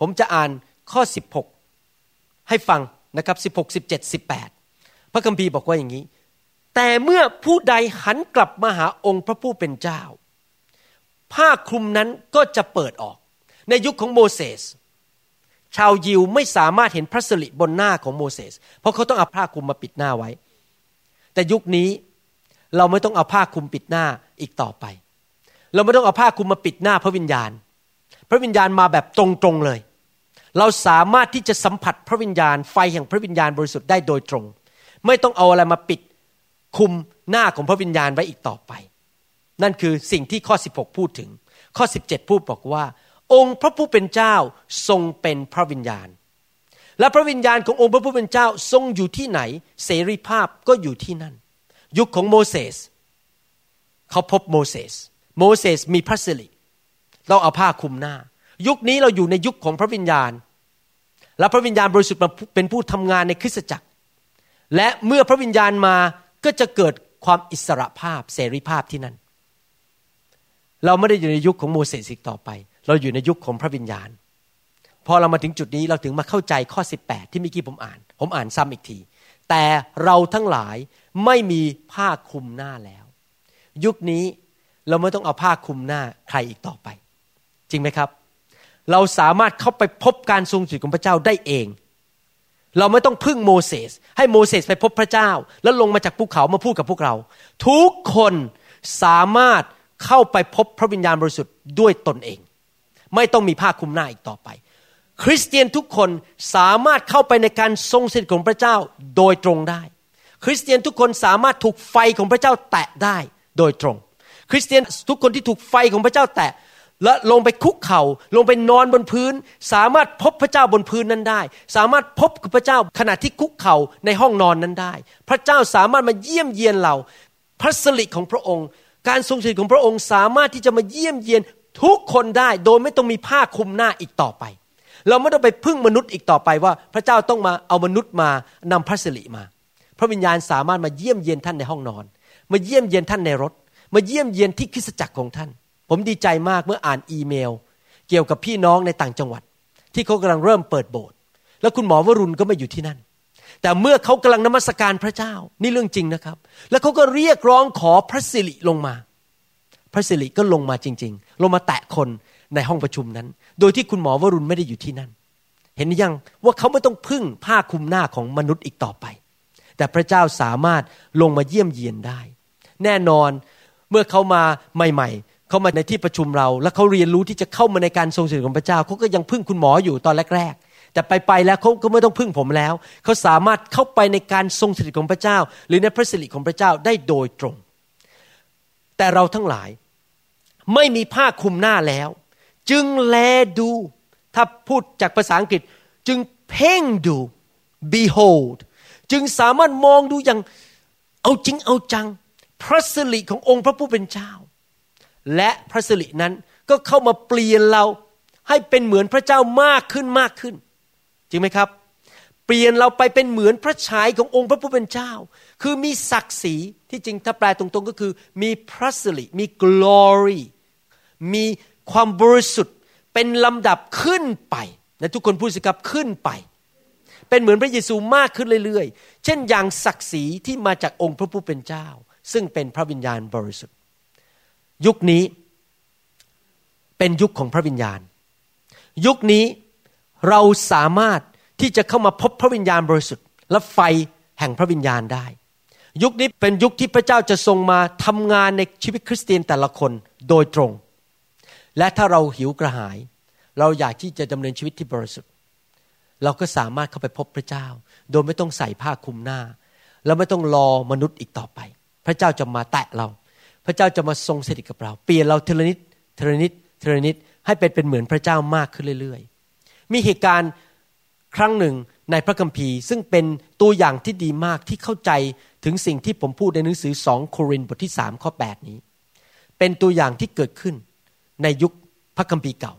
ผมจะอ่านข้อ 16 ให้ฟังนะครับ 16 17 18 พระคัมภีร์บอกว่าอย่างนี้ แต่เมื่อผู้ใดหันกลับมาหาองค์พระผู้เป็นเจ้า ผ้าคลุมนั้นก็จะเปิดออก ในยุคของโมเสส ชาวยิวไม่สามารถเห็นพระสิริบนหน้าของโมเสส เพราะเขาต้องเอาผ้าคลุมมาปิดหน้าไว้ แต่ยุคนี้เราไม่ต้องเอาผ้าคลุมปิดหน้าอีกต่อไป เราไม่ต้องเอาผ้าคลุมมาปิดหน้าพระวิญญาณ พระวิญญาณมาแบบตรงๆเลย เราสามารถที่จะสัมผัสพระวิญญาณ ไฟแห่งพระวิญญาณบริสุทธิ์ได้โดยตรง ไม่ต้องเอาอะไรมาปิดคุมหน้าของพระวิญญาณไว้อีกต่อไป นั่นคือสิ่งที่ข้อ 16 พูดถึง ข้อ 17 พูดบอกว่า องค์พระผู้เป็นเจ้าทรงเป็นพระวิญญาณ และพระวิญญาณขององค์พระผู้เป็นเจ้าทรงอยู่ที่ไหน เสรีภาพก็อยู่ที่นั่น ยุคของโมเสสเขาพบโมเสสโมเสสมีพระสิริเราเอาผ้าคลุมหน้า ยุคนี้เราอยู่ในยุคของพระวิญญาณ และพระวิญญาณบริสุทธิ์มาเป็นผู้ทำงานในคริสตจักร และเมื่อพระวิญญาณมาก็จะเกิดความอิสระภาพเสรีภาพที่นั่น เราไม่ได้อยู่ในยุคของโมเสสอีกต่อไป เราอยู่ในยุคของพระวิญญาณ พอเรามาถึงจุดนี้เราถึงมาเข้าใจข้อ 18 ที่เมื่อกี้ผมอ่าน ผมอ่านซ้ำอีกที แต่เราทั้งหลายไม่มีผ้าคลุมหน้าแล้ว ยุคนี้เราไม่ต้องเอาผ้าคลุมหน้าใครอีกต่อไป จริงไหมครับ เราสามารถเข้าไปพบการทรงสถิตของพระเจ้าได้เอง เราไม่ต้องพึ่งโมเสสให้โมเสสไปพบพระเจ้า แล้วลงมาจากภูเขามาพูดกับพวกเรา ทุกคนสามารถเข้าไปพบพระวิญญาณบริสุทธิ์ด้วยตนเอง ไม่ต้องมีผ้าคลุมหน้าอีกต่อไป คริสเตียนทุกคนสามารถเข้าไปในการทรงสถิตของพระเจ้าโดยตรงได้ คริสเตียนทุกคนสามารถถูกไฟของพระเจ้าแตะได้โดยตรง คริสเตียนทุกคนที่ถูกไฟของพระเจ้าแตะและลงไปคุกเขา่าลงไปนอนบนพื้น สามารถพบพระเจ้าบนพื้นนั้นได้ สามารถพบกับพระเจ้าขณะที่คุกเข่าในห้องนอนนั้นได้ พระเจ้าสามารถมาเยี่ยมเยียนเรา พระสิริของพระองค์ การทรงสถิตของพระองค์สามารถที่จะมาเยี่ยมเยียน ทุกคนได้โดยไม่ต้องมีผ้าคลุมหน้าอีกต่อไป เราไม่ต้องไปพึ่งมนุษย์อีกต่อไปว่า พระเจ้าต้องมาเอามนุษย์มานำพระสิริมา พระวิญญาณสามารถมาเยี่ยมเยียนท่านในห้องนอน มาเยี่ยมเยียนท่านในรถ มาเยี่ยมเยียนที่คริสตจักรของท่าน ผมดีใจมากเมื่ออ่านอีเมล เกี่ยวกับพี่น้องในต่างจังหวัด ที่เขากำลังเริ่มเปิดโบสถ์แล้วคุณหมอวรุณก็ไม่อยู่ที่นั่นแต่เมื่อเขากำลังนมัสการพระเจ้า นี่เรื่องจริงนะครับ แล้วเขาก็เรียกร้องขอพระสิริลงมา พระสิริก็ลงมาจริง ๆ ลงมาแตะคนในห้องประชุมนั้น โดยที่คุณหมอวรุณไม่ได้อยู่ที่นั่น เห็นยังว่าเขาไม่ต้องพึ่งผ้าคลุมหน้าของมนุษย์อีกต่อไป แต่พระเจ้าสามารถลงมาเยี่ยมเยียนได้ แน่นอนเมื่อเขามาใหม่ ๆ เขามาในที่ประชุมเรา แล้วเขาเรียนรู้ที่จะเข้ามาในการทรงสถิของพระเจ้าเขาก็ยังพึ่งคุณหมออยู่ตอนแรกๆ แต่ไปไปแล้วเขาก็ไม่ต้องพึ่งผมแล้ว เขาสามารถเข้าไปในการทรงสถิของพระเจ้า หรือในพระสิริของพระเจ้าได้โดยตรง แต่เราทั้งหลาย ไม่มีผ้าคลุมหน้าแล้ว จึงแลดู ถ้าพูดจากภาษาอังกฤษ จึงเพ่งดู behold จึงสามารถมองดูอย่างเอาจริงเอาจัง พระสิริขององค์พระผู้เป็นเจ้า และพระสิรินั้นก็เข้ามาเปลี่ยนเราให้เป็นเหมือนพระเจ้ามากขึ้นมากขึ้น จริงไหมครับ ปลี่ยนเราไปเป็นเหมือนพระฉายขององค์พระผู้เป็นเจ้า คือมีศักดิ์ศรีที่จริงถ้าแปลตรงๆก็คือ มีพระสิริมี glory มีความบริสุทธิ์เป็นลำดับขึ้นไปนะทุกคนพูดสิครับขึ้นไป เป็นเหมือนพระเยซูมากขึ้นเรื่อยๆ เช่นอย่างศักดิ์ศรีที่มาจากองค์พระผู้เป็นเจ้า ซึ่งเป็นพระวิญญาณบริสุทธิ์ ยุคนี้เป็นยุคของพระวิญญาณ ยุคนี้เราสามารถ ที่จะเข้ามาพบพระวิญญาณบริสุทธิ์ และไฟแห่งพระวิญญาณได้ ยุคนี้เป็นยุคที่พระเจ้าจะทรงมาทำงานในชีวิตคริสเตียนแต่ละคนโดยตรง และถ้าเราหิวกระหาย เราอยากที่จะดำเนินชีวิตที่บริสุทธิ์ เราก็สามารถเข้าไปพบพระเจ้า โดยไม่ต้องใส่ผ้าคลุมหน้า แล้วไม่ต้องรอมนุษย์อีกต่อไป พระเจ้าจะมาแตะเรา พระเจ้าจะมาทรงสถิตกับเรา เปลี่ยนเราทีละนิดทีละนิดทีละนิดให้เป็นเป็นเหมือนพระเจ้ามากขึ้นเรื่อย ๆ มีเหตุการณ์ ครั้งหนึ่งในพระคัมภีร์ ซึ่งเป็นตัวอย่างที่ดีมากที่เข้าใจถึงสิ่งที่ผมพูดในหนังสือสองโครินธ์บทที่สามข้อ 8 นี้ เป็นตัวอย่างที่เกิดขึ้นในยุคพระคัมภีร์เก่า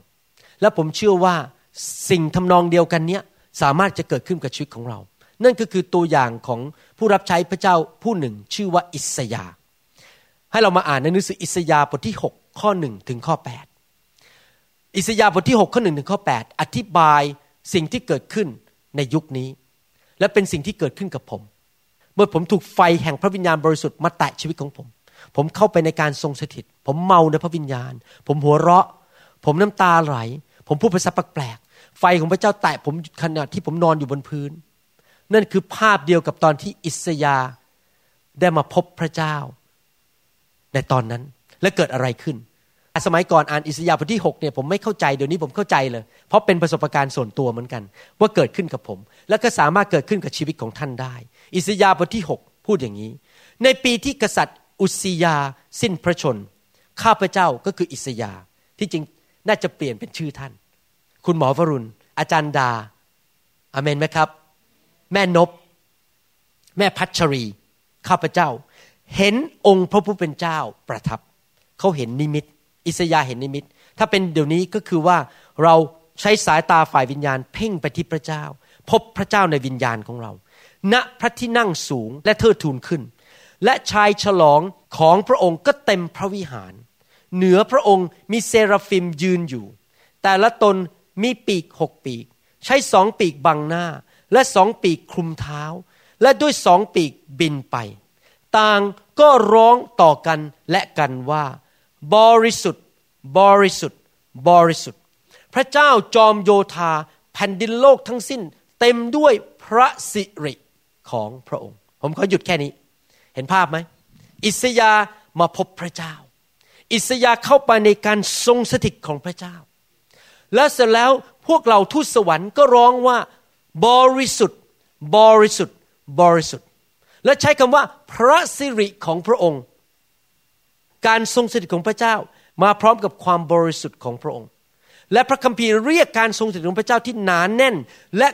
และผมเชื่อว่าสิ่งทำนองเดียวกันเนี้ยสามารถจะเกิดขึ้นกับชีวิตของเรา นั่นก็คือตัวอย่างของผู้รับใช้พระเจ้าผู้หนึ่ง ชื่อว่าอิสยา ให้เรามาอ่านในหนังสืออิสยาบทที่ 6 ข้อ1ถึงข้อ 8 อิสยาบทที่ 6 ข้อ1ถึงข้อ 8 อธิบาย สิ่งที่เกิดขึ้นในยุคนี้ และเป็นสิ่งที่เกิดขึ้นกับผม เมื่อผมถูกไฟแห่งพระวิญญาณบริสุทธิ์มาแตะชีวิตของผม ผมเข้าไปในการทรงสถิต ผมเมาในพระวิญญาณ ผมหัวเราะ ผมน้ำตาไหล ผมพูดภาษาแปลกๆไฟของพระเจ้าแตะผมขณะที่ผมนอนอยู่บนพื้น นั่นคือภาพเดียวกับตอนที่อิสยาได้มาพบพระเจ้า ในตอนนั้นและเกิดอะไรขึ้น สมัยก่อนอ่านอิสยาห์บทที่6เนี่ยผมไม่เข้าใจเดี๋ยวนี้ผมเข้าใจเลย เพราะเป็นประสบการณ์ส่วนตัวเหมือนกัน ว่าเกิดขึ้นกับผม และก็สามารถเกิดขึ้นกับชีวิตของท่านได้ อิสยาห์บทที่ 6 พูดอย่างนี้ ในปีที่กษัตริย์อุสยาสิ้นพระชน ข้าพเจ้าก็คืออิสยาที่จริงน่าจะเปลี่ยนเป็นชื่อท่าน คุณหมอวรุณ อาจารย์ดาอาเมนไหมครับ แม่นบ แม่พัชรี ข้าพเจ้า เห็นองค์พระผู้เป็นเจ้าประทับ เขาเห็นนิมิต อิสยาเห็นนิมิต ถ้าเป็นเดี๋ยวนี้ก็คือว่าเราใช้สายตาฝ่ายวิญญาณ เพ่งไปที่พระเจ้า พบพระเจ้าในวิญญาณของเรา ณพระที่นั่งสูงและเทิดทูนขึ้น และชายฉลองของพระองค์ก็เต็มพระวิหาร เหนือพระองค์มีเซราฟิมยืนอยู่ แต่ละตนมีปีกหกปีก ใช้สองปีกบังหน้า และสองปีกคลุมเท้า และด้วยสองปีกบินไป ต่างก็ร้องต่อกันและกันว่า บริสุทธิ์ บริสุทธิ์ บริสุทธิ์ พระเจ้าจอมโยธาแผ่นดินโลกทั้งสิ้น เต็มด้วยพระสิริของพระองค์ ผมขอหยุดแค่นี้ เห็นภาพไหม อิสยามาพบพระเจ้า อิสยาเข้าไปในการทรงสถิตของพระเจ้า และเสร็จแล้วพวกเราทูตสวรรค์ก็ร้องว่า บริสุทธิ์ บริสุทธิ์ บริสุทธิ์ และใช้คำว่าพระสิริของพระองค์ การทรงสถิตของพระเจ้ามาพร้อมกับความบริสุทธิ์ของพระองค์ และพระคัมภีร์เรียกการทรงสถิตของพระเจ้าที่หนานแน่น และ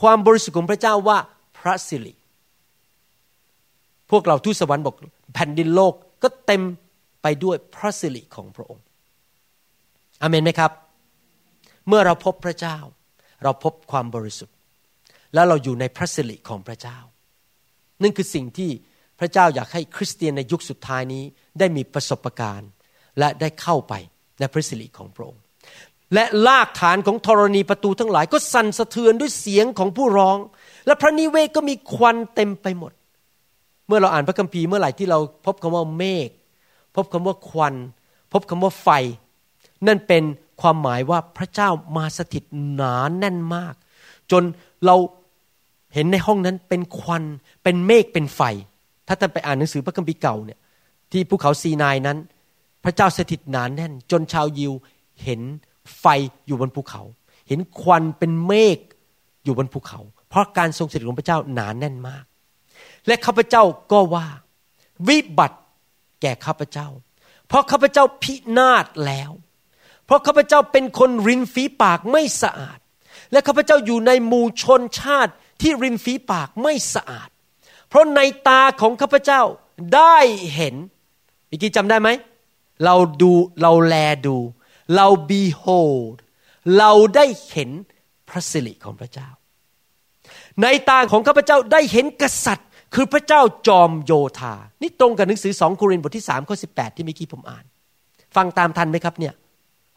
ความบริสุทธิ์ของพระเจ้าว่าพระสิริพวกเราทูตสวรรค์บอกแผ่นดินโลกก็เต็มไปด้วยพระสิริของพระองค์อเมนไหมครับ เมื่อเราพบพระเจ้า เราพบความบริสุทธิ์ แล้วเราอยู่ในพระสิริของพระเจ้า นั่นคือสิ่งที่ พระเจ้าอยากให้คริสเตียนในยุคสุดท้ายนี้ได้มีประสบการณ์ และได้เข้าไปในพระสิริของพระองค์ และลากฐานของธรณีประตูทั้งหลายก็สั่นสะเทือนด้วยเสียงของผู้ร้อง และพระนิเวศก็มีควันเต็มไปหมด เมื่อเราอ่านพระคัมภีร์เมื่อไหร่ที่เราพบคำว่าเมฆพบคำว่าควัน พบคำว่าไฟ นั่นเป็นความหมายว่าพระเจ้ามาสถิตหนาแน่นมาก จนเราเห็นในห้องนั้นเป็นควันเป็นเมฆเป็นไฟ ถ้าท่านไปอ่านหนังสือพระคัมภีร์เก่าเนี่ยที่ภูเขาซีนายนั้น พระเจ้าสถิตหนานแน่น จนชาวยิวเห็นไฟอยู่บนภูเขา เห็นควันเป็นเมฆอยู่บนภูเขา เพราะการทรงสถิตของพระเจ้าหนานแน่นมาก และข้าพเจ้าก็ว่า วิบัติแก่ข้าพเจ้า เพราะข้าพเจ้าพินาศแล้ว เพราะข้าพเจ้าเป็นคนริมฝีปากไม่สะอาด และข้าพเจ้าอยู่ในหมู่ชนชาติที่ริมฝีปากไม่สะอาด เพราะในตาของข้าพเจ้าได้เห็นเมื่อกี้จำได้ไหม เราดูเราแลดู เรา behold เราได้เห็นพระสิริของพระเจ้า ในตาของข้าพเจ้าได้เห็นกษัตริย์ คือพระเจ้าจอมโยธา นี่ตรงกับหนังสือสองโครินธ์บทที่สามข้อสิบแปดที่เมื่อกี้ผมอ่าน ฟังตามทันไหมครับเนี่ย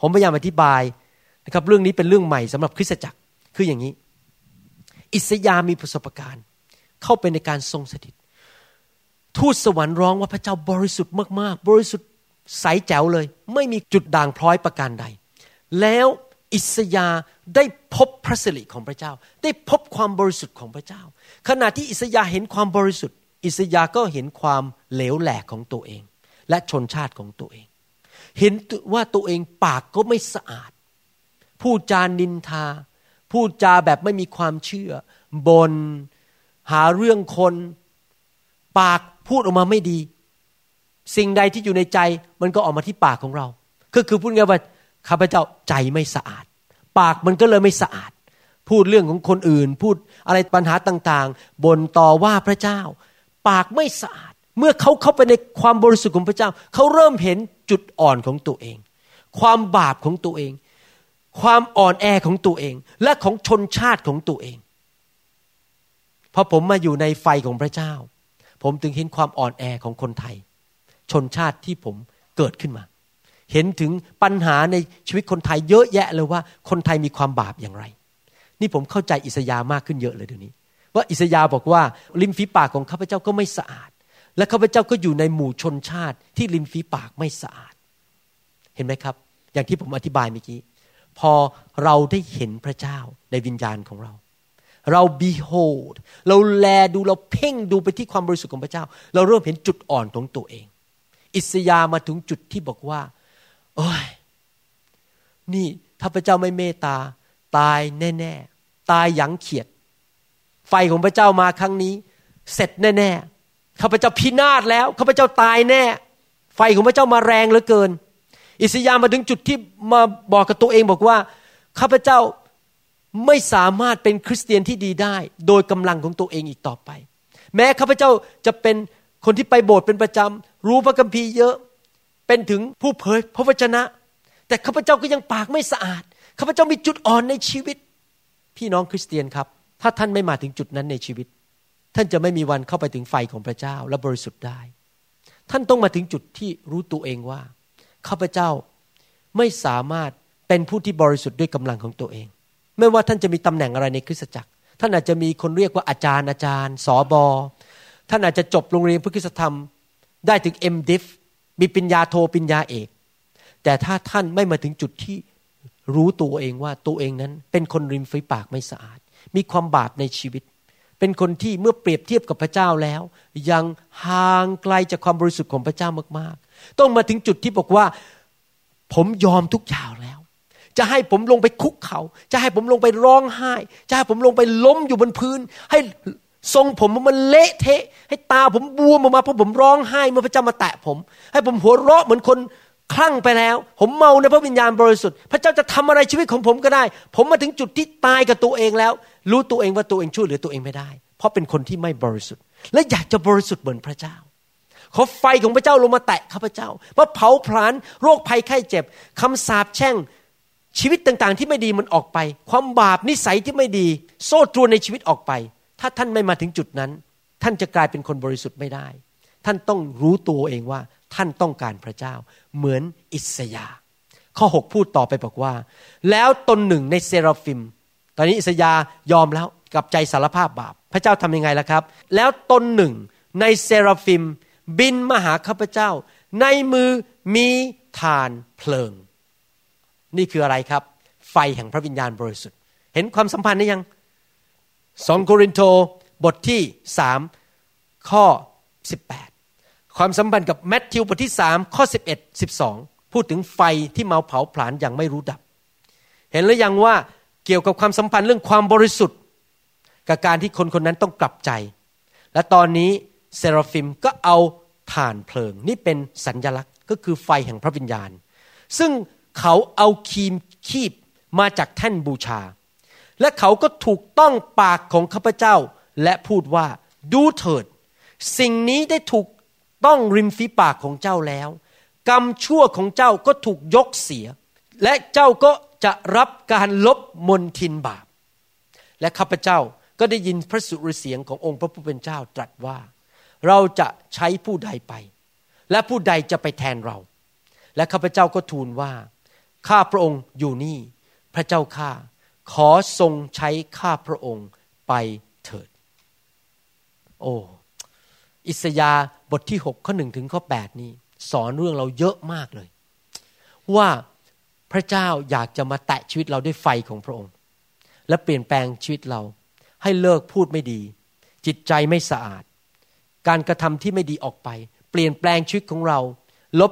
ผมพยายามอธิบายนะครับเรื่องนี้เป็นเรื่องใหม่สำหรับคริสตจักร คืออย่างนี้ อิสยามีประสบการณ์ เข้าไปในการทรงสถิต ทูตสวรรค์ร้องว่าพระเจ้าบริสุทธิ์มากๆ บริสุทธิ์ใสแจ๋วเลย ไม่มีจุดด่างพร้อยประการใด แล้วอิสยาได้พบพระสิริของพระเจ้า ได้พบความบริสุทธิ์ของพระเจ้า ขณะที่อิสยาเห็นความบริสุทธิ์ อิสยาก็เห็นความเหลวแหลกของตัวเอง และชนชาติของตัวเอง เห็นว่าตัวเองปากก็ไม่สะอาดพูดจานินทาพูดจาแบบไม่มีความเชื่อบน หาเรื่องคน ปากพูดออกมาไม่ดี สิ่งใดที่อยู่ในใจมันก็ออกมาที่ปากของเรา ก็คือพูดง่ายว่าข้าพเจ้าใจไม่สะอาด ปากมันก็เลยไม่สะอาด พูดเรื่องของคนอื่น พูดอะไรปัญหาต่างๆบนต่อว่าพระเจ้า ปากไม่สะอาด เมื่อเขาเข้าไปในความบริสุทธิ์ของพระเจ้า เขาเริ่มเห็นจุดอ่อนของตัวเอง ความบาปของตัวเอง ความอ่อนแอของตัวเอง และของชนชาติของตัวเอง พอผมมาอยู่ในไฟของพระเจ้า ผมถึงเห็นความอ่อนแอของคนไทย ชนชาติที่ผมเกิดขึ้นมา เห็นถึงปัญหาในชีวิตคนไทยเยอะแยะเลยว่า คนไทยมีความบาปอย่างไร นี่ผมเข้าใจอิสยามากขึ้นเยอะเลยเดี๋ยวนี้ ว่าอิสยาบอกว่าริมฝีปากของข้าพเจ้าก็ไม่สะอาด และข้าพเจ้าก็อยู่ในหมู่ชนชาติที่ริมฝีปากไม่สะอาด เห็นไหมครับ อย่างที่ผมอธิบายเมื่อกี้พอเราได้เห็นพระเจ้าในวิญญาณของเรา เรา behold เราแลดูเราเพ่งดูไปที่ความบริสุทธิ์ของพระเจ้า เราเริ่มเห็นจุดอ่อนของตัวเอง อิสยามาถึงจุดที่บอกว่าโอ้ยนี่ถ้าพระเจ้าไม่เมตตา ตายแน่ๆ ตายยังเขียด ไฟของพระเจ้ามาครั้งนี้ เสร็จแน่ๆข้าพเจ้าพินาศแล้วข้าพเจ้าตายแน่ ไฟของพระเจ้ามาแรงเหลือเกิน อิสยามาถึงจุดที่มาบอกกับตัวเองบอกว่าข้าพเจ้า ไม่สามารถเป็นคริสเตียนที่ดีได้ โดยกำลังของตัวเองอีกต่อไป แม้ข้าพเจ้าจะเป็นคนที่ไปโบสถ์เป็นประจำรู้พระคัมภีร์เยอะเป็นถึงผู้เผยพระวจนะ แต่ข้าพเจ้าก็ยังปากไม่สะอาดข้าพเจ้ามีจุดอ่อนในชีวิต พี่น้องคริสเตียนครับ ถ้าท่านไม่มาถึงจุดนั้นในชีวิต ท่านจะไม่มีวันเข้าไปถึงไฟของพระเจ้าและบริสุทธิ์ได้ ท่านต้องมาถึงจุดที่รู้ตัวเองว่าข้าพเจ้าไม่สามารถเป็นผู้ที่บริสุทธิ์ด้วยกำลังของตัวเอง ไม่ว่าท่านจะมีตำแหน่งอะไรในคริสตจักร ท่านอาจจะมีคนเรียกว่าอาจารย์อาจารย์สอบอท่านอาจจะจบโรงเรียนพระคุณธรรม ได้ถึง MDiv มีปัญญาโทปัญญาเอก แต่ถ้าท่านไม่มาถึงจุดที่รู้ตัวเองว่าตัวเองนั้น เป็นคนริมฝีปากไม่สะอาด มีความบาปในชีวิต เป็นคนที่เมื่อเปรียบเทียบกับพระเจ้าแล้ว ยังห่างไกลจากความบริสุทธิ์ของพระเจ้ามาก ๆ ต้องมาถึงจุดที่บอกว่า ผมยอมทุกอย่าง จะให้ผมลงไปคุกเขาจะให้ผมลงไปร้องไห้ จะให้ผมลงไปล้มอยู่บนพื้น ให้ทรงผมมันเละเทะ ให้ตาผมบวมออกมาเพราะผมร้องไห้เมื่อพระเจ้ามาแตะผม ให้ผมหัวเราะเหมือนคนคลั่งไปแล้ว ผมเมาในพระวิญญาณบริสุทธิ์ พระเจ้าจะทำอะไรชีวิตของผมก็ได้ ผมมาถึงจุดที่ตายกับตัวเองแล้ว รู้ตัวเองว่าตัวเองช่วยเหลือตัวเองไม่ได้ เพราะเป็นคนที่ไม่บริสุทธิ์ และอยากจะบริสุทธิ์เหมือนพระเจ้าขอไฟของพระเจ้าลงมาแตะข้าพเจ้าว่าเผาผลาญโรคภัยไข้เจ็บคำสาปแช่ง ชีวิตต่างๆ ที่ไม่ดีมันออกไป ความบาปนิสัยที่ไม่ดี โซ่ตรวนในชีวิตออกไป ถ้าท่านไม่มาถึงจุดนั้น ท่านจะกลายเป็นคนบริสุทธิ์ไม่ได้ ท่านต้องรู้ตัวเองว่าท่านต้องการพระเจ้า เหมือนอิสยาข้อ 6 พูดต่อไปบอกว่า แล้วตนหนึ่งในเซราฟิม ตอนนี้อิสยายอมแล้วกับใจสารภาพบาป พระเจ้าทำยังไงล่ะครับ แล้วตนหนึ่งในเซราฟิม บินมาหาข้าพเจ้า ในมือมีฐานเพลิง นี่คืออะไรครับ ไฟแห่งพระวิญญาณบริสุทธิ์ เห็นความสัมพันธ์นี้ยังสองโครินโตบทที่สามข้อ 18 ความสัมพันธ์กับแมทธิวบทที่สามข้อ 11 12 พูดถึงไฟที่เมาเผาผลาญอย่างไม่รู้ดับ เห็นหรือยังว่าเกี่ยวกับความสัมพันธ์เรื่องความบริสุทธิ์ กับการที่คนคนนั้นต้องกลับใจ และตอนนี้เซราฟิมก็เอาถ่านเพลิง นี่เป็นสัญญลักษณ์ก็คือไฟแห่งพระวิญญาณ ซึ่ง เขาเอาคีมคีบมาจากแท่นบูชา และเขาก็ถูกต้องปากของข้าพเจ้า และพูดว่าดูเถิด สิ่งนี้ได้ถูกต้องริมฝีปากของเจ้าแล้ว กรรมชั่วของเจ้าก็ถูกยกเสีย และเจ้าก็จะรับการลบมนทินบาป และข้าพเจ้าก็ได้ยินพระสุรเสียงขององค์พระผู้เป็นเจ้าตรัสว่า เราจะใช้ผู้ใดไป และผู้ใดจะไปแทนเรา และข้าพเจ้าก็ทูลว่า ข้าพระองค์อยู่นี่ พระเจ้าข้าขอทรงใช้ข้าพระองค์ไปเถิด โอ้อิสยาบทที่ 6 ข้อหนึ่งถึงข้อ 8 นี้สอนเรื่องเราเยอะมากเลย ว่าพระเจ้าอยากจะมาแตะชีวิตเราด้วยไฟของพระองค์ และเปลี่ยนแปลงชีวิตเรา ให้เลิกพูดไม่ดี จิตใจไม่สะอาด การกระทำที่ไม่ดีออกไป เปลี่ยนแปลงชีวิตของเรา ลบ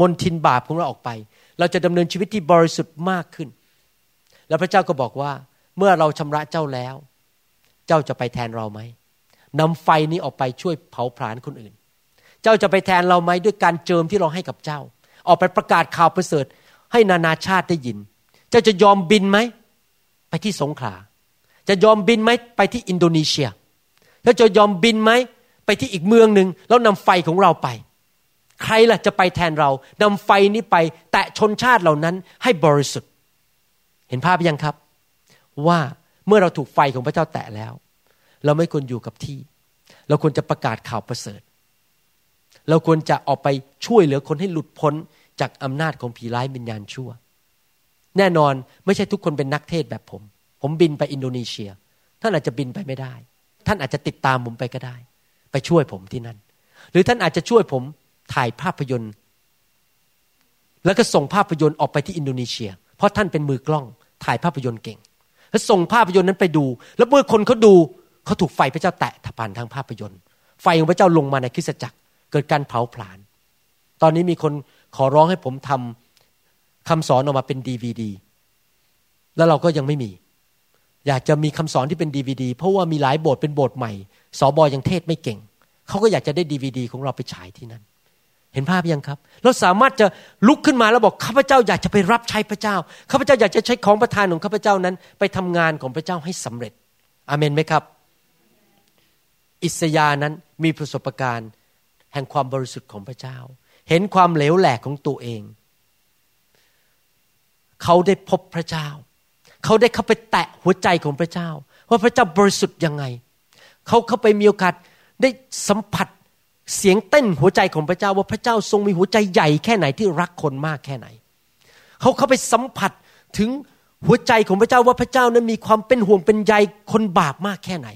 มนทินบาปของเราออกไป เราจะดำเนินชีวิตที่บริสุทธิ์มากขึ้น แล้วพระเจ้าก็บอกว่า เมื่อเราชำระเจ้าแล้ว เจ้าจะไปแทนเราไหมนำไฟนี้ออกไปช่วยเผาผลาญคนอื่น เจ้าจะไปแทนเราไหมด้วยการเจิมที่เราให้กับเจ้า ออกไปประกาศข่าวประเสริฐ ให้นานาชาติได้ยิน เจ้าจะยอมบินไหมไปที่สงขลา จะยอมบินไหมไปที่อินโดนีเซียเจ้าจะยอมบินไหมไปที่อีกเมืองหนึ่งแล้วนำไฟของเราไป ใครล่ะจะไปแทนเรานำไฟนี้ไป แตะชนชาติเหล่านั้นให้บริสุทธิ์ เห็นภาพยังครับ ว่าเมื่อเราถูกไฟของพระเจ้าแตะแล้ว เราไม่ควรอยู่กับที่ เราควรจะประกาศข่าวประเสริฐ เราควรจะออกไปช่วยเหลือคนให้หลุดพ้นจากอำนาจของผีร้ายวิญญาณชั่ว แน่นอนไม่ใช่ทุกคนเป็นนักเทศแบบผม ผมบินไปอินโดนีเซีย ท่านอาจจะบินไปไม่ได้ ท่านอาจจะติดตามผมไปก็ได้ ไปช่วยผมที่นั่น หรือท่านอาจจะช่วยผม ถ่ายภาพยนตร์ แล้วก็ส่งภาพยนตร์ออกไปที่อินโดนีเซีย เพราะท่านเป็นมือกล้องถ่ายภาพยนตร์เก่ง แล้วส่งภาพยนตร์นั้นไปดู แล้วเมื่อคนเขาดูเขาถูกไฟพระเจ้าแตะผ่านทางภาพยนตร์ ไฟของพระเจ้าลงมาในคริสตจักร เกิดการเผาผลาญ ตอนนี้มีคนขอร้องให้ผมทำคำสอนออกมาเป็นดีวดีแล้วเราก็ยังไม่มี อยากจะมีคำสอนที่เป็นดีวดีเพราะว่ามีหลายโบสถ์เป็นโบสถ์ใหม่ สอบอยังเทศไม่เก่ง เขาก็อยากจะได้ดีวดีของเราไปฉายที่นั่น เห็นภาพยังครับ เราสามารถจะลุกขึ้นมาแล้วบอกข้าพเจ้าอยากจะไปรับใช้พระเจ้าข้าพเจ้าอยากจะใช้ของประทานของข้าพเจ้านั้น ไปทำงานของพระเจ้าให้สำเร็จอเมนไหมครับ อิสยานั้นมีประสบการณ์ แห่งความบริสุทธิ์ของพระเจ้า เห็นความเหลวแหลกของตัวเอง เขาได้พบพระเจ้า เขาได้เข้าไปแตะหัวใจของพระเจ้า ว่าพระเจ้าบริสุทธิ์ยังไง เขาเข้าไปมีโอกาสได้สัมผัส เสียงเต้นหัวใจของพระเจ้าว่าพระเจ้าทรงมีหัวใจใหญ่แค่ไหนที่รักคนมากแค่ไหน เขาเข้าไปสัมผัสถึงหัวใจของพระเจ้าว่าพระเจ้านั้นมีความเป็นห่วงเป็นใยคนบาปมากแค่ไหน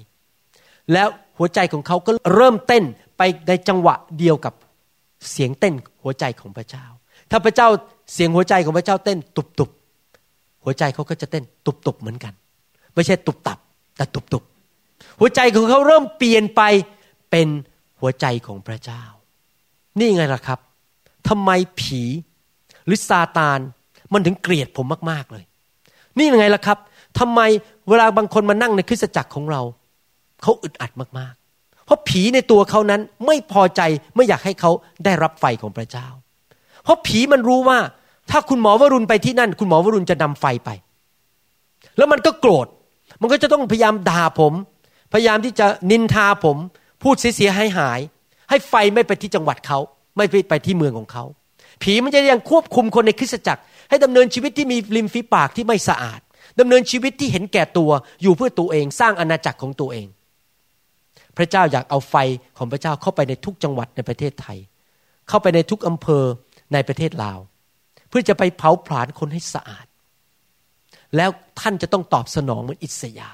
แล้วหัวใจของเขาก็เริ่มเต้นไปในจังหวะเดียวกับเสียงเต้นหัวใจของพระเจ้า ถ้าพระเจ้าเสียงหัวใจของพระเจ้าเต้นตุบตุบหัวใจเขาก็จะเต้นตุบตุบเหมือนกัน ไม่ใช่ตุบตับแต่ตุบตุบหัวใจของเขาเริ่มเปลี่ยนไปเป็น หัวใจของพระเจ้า นี่ไงล่ะครับทำไมผีหรือซาตานมันถึงเกลียดผมมากๆเลย นี่ยังไงล่ะครับทำไมเวลาบางคนมานั่งในคริสตจักรของเรา เขาอึดอัดมากๆ เพราะผีในตัวเขานั้นไม่พอใจไม่อยากให้เขาได้รับไฟของพระเจ้า เพราะผีมันรู้ว่า ถ้าคุณหมอวรุณไปที่นั่น คุณหมอวรุณจะนำไฟไป แล้วมันก็โกรธ มันก็จะต้องพยายามด่าผม พยายามที่จะนินทาผม พูดเสียหายหาย ให้ไฟไม่ไปที่จังหวัดเขา ไม่ไปที่เมืองของเขา ผีมันจะยังควบคุมคนในคริสตจักร ให้ดำเนินชีวิตที่มีริมฝีปากที่ไม่สะอาดดำเนินชีวิตที่เห็นแก่ตัวอยู่เพื่อตัวเอง สร้างอาณาจักรของตัวเอง พระเจ้าอยากเอาไฟของพระเจ้าเข้าไปในทุกจังหวัดในประเทศไทย เข้าไปในทุกอำเภอในประเทศลาว เพื่อจะไปเผาผลาญคนให้สะอาด แล้วท่านจะต้องตอบสนองเหมือนอิสยา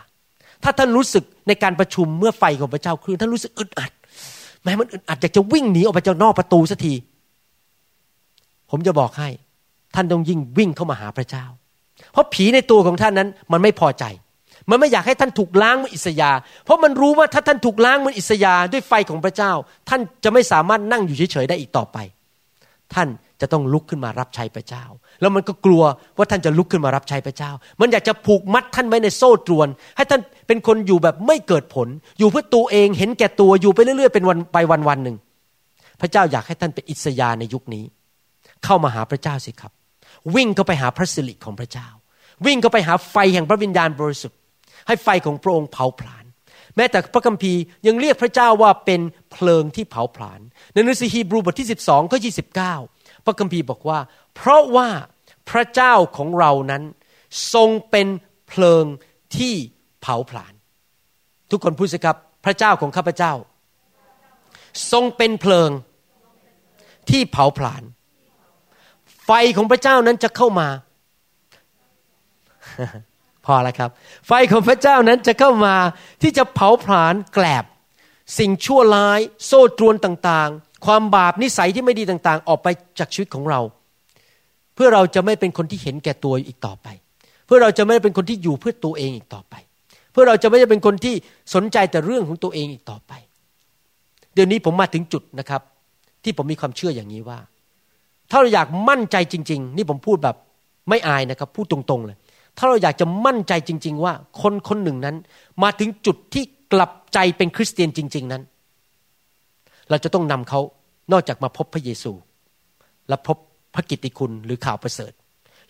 ถ้าท่านรู้สึกในการประชุมเมื่อไฟของพระเจ้าคลื่นท่านรู้สึกอึดอัดแม้มันอึดอัดอยากจะวิ่งหนีออกไปจากนอกประตูสักที ผมจะบอกให้ ท่านต้องยิ่งวิ่งเข้ามาหาพระเจ้า เพราะผีในตัวของท่านนั้นมันไม่พอใจ มันไม่อยากให้ท่านถูกล้างมืออิสยา เพราะมันรู้ว่าถ้าท่านถูกล้างมืออิสยาด้วยไฟของพระเจ้า ท่านจะไม่สามารถนั่งอยู่เฉยๆได้อีกต่อไป ท่านจะต้องลุกขึ้นมารับใช้พระเจ้า แล้วมันก็กลัวว่าท่านจะลุกขึ้นมารับใช้พระเจ้า มันอยากจะผูกมัดท่านไว้ในโซ่ตรวน ให้ท่านเป็นคนอยู่แบบไม่เกิดผล อยู่เพื่อตัวเองเห็นแก่ตัวอยู่ไปเรื่อยๆเป็นวันไปวันวันหนึ่งพระเจ้าอยากให้ท่านเป็นอิสยาในยุคนี้ เข้ามาหาพระเจ้าสิครับ วิ่งเข้าไปหาพระสิริของพระเจ้า วิ่งเข้าไปหาไฟแห่งพระวิญญาณบริสุทธิ์ ให้ไฟของพระองค์เผาผลาญแม้แต่พระคัมภีร์ยังเรียกพระเจ้าว่าเป็นเพลิงที่เผาผลาญในหนังสือฮีบรูบทที่ 12ข้อ29พระคัมภีร์บอกว่า เพราะว่า พระเจ้าของเรานั้น ทรงเป็นเพลิงที่เผาผลาญทุกคนพูดสิครับ พระเจ้าของข้าพเจ้า ทรงเป็นเพลิงที่เผาผลาญไฟของพระเจ้านั้นจะเข้ามา พอแล้วครับ ไฟของพระเจ้านั้นจะเข้ามาที่จะเผาผลาญแกลบ สิ่งชั่วร้าย โซ่ตรวนต่างๆ ความบาปนิสัยที่ไม่ดีต่างๆ ออกไปจากชีวิตของเรา พื่อเราจะไม่เป็นคนที่เห็นแก่ตัวอีกต่อไป เพื่อเราจะไม่เป็นคนที่อยู่เพื่อตัวเองอีกต่อไป เพื่อเราจะไม่ได้เป็นคนที่สนใจแต่เรื่องของตัวเองอีกต่อไป เดี๋ยวนี้ผมมาถึงจุดนะครับ ที่ผมมีความเชื่ออย่างนี้ว่า ถ้าเราอยากมั่นใจจริง ๆ นี่ผมพูดแบบไม่อายนะครับ พูดตรงๆเลย ถ้าเราอยากจะมั่นใจจริง ๆ ว่าคนคนหนึ่งนั้น มาถึงจุดที่กลับใจเป็นคริสเตียนจริง ๆนั้น เราจะต้องนำเขานอกจากมาพบพระเยซู และพบ พระกิตติคุณหรือข่าวประเสริฐ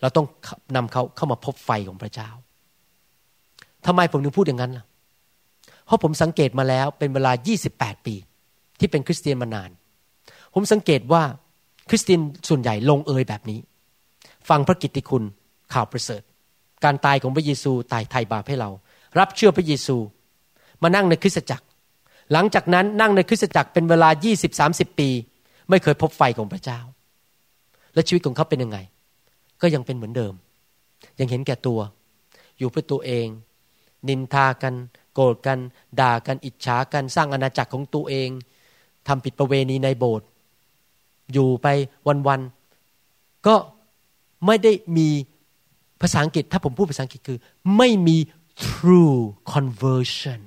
เราต้องนำเขาเข้ามาพบไฟของพระเจ้าทำไมผมถึงพูดอย่างนั้นล่ะ เพราะผมสังเกตมาแล้วเป็นเวลา 28 ปี ที่เป็นคริสเตียนมานาน ผมสังเกตว่าคริสเตียนส่วนใหญ่ลงเอยแบบนี้ ฟังพระกิตติคุณข่าวประเสริฐ การตายของพระเยซูตายไถ่บาปให้เรา รับเชื่อพระเยซู มานั่งในคริสตจักร หลังจากนั้นนั่งในคริสตจักรเป็นเวลา 20-30 ปี ไม่เคยพบไฟของพระเจ้า และชีวิตของเขาเป็นยังไง ก็ยังเป็นเหมือนเดิม ยังเห็นแก่ตัว อยู่เพื่อตัวเอง นินทากัน โกรธกัน ด่ากันอิจฉากัน สร้างอาณาจักรของตัวเองทำผิดประเวณีในโบสถ์อยู่ไปวันๆก็ไม่ได้มีภาษาอังกฤษ ถ้าผมพูดภาษาอังกฤษคือ ไม่มี true conversion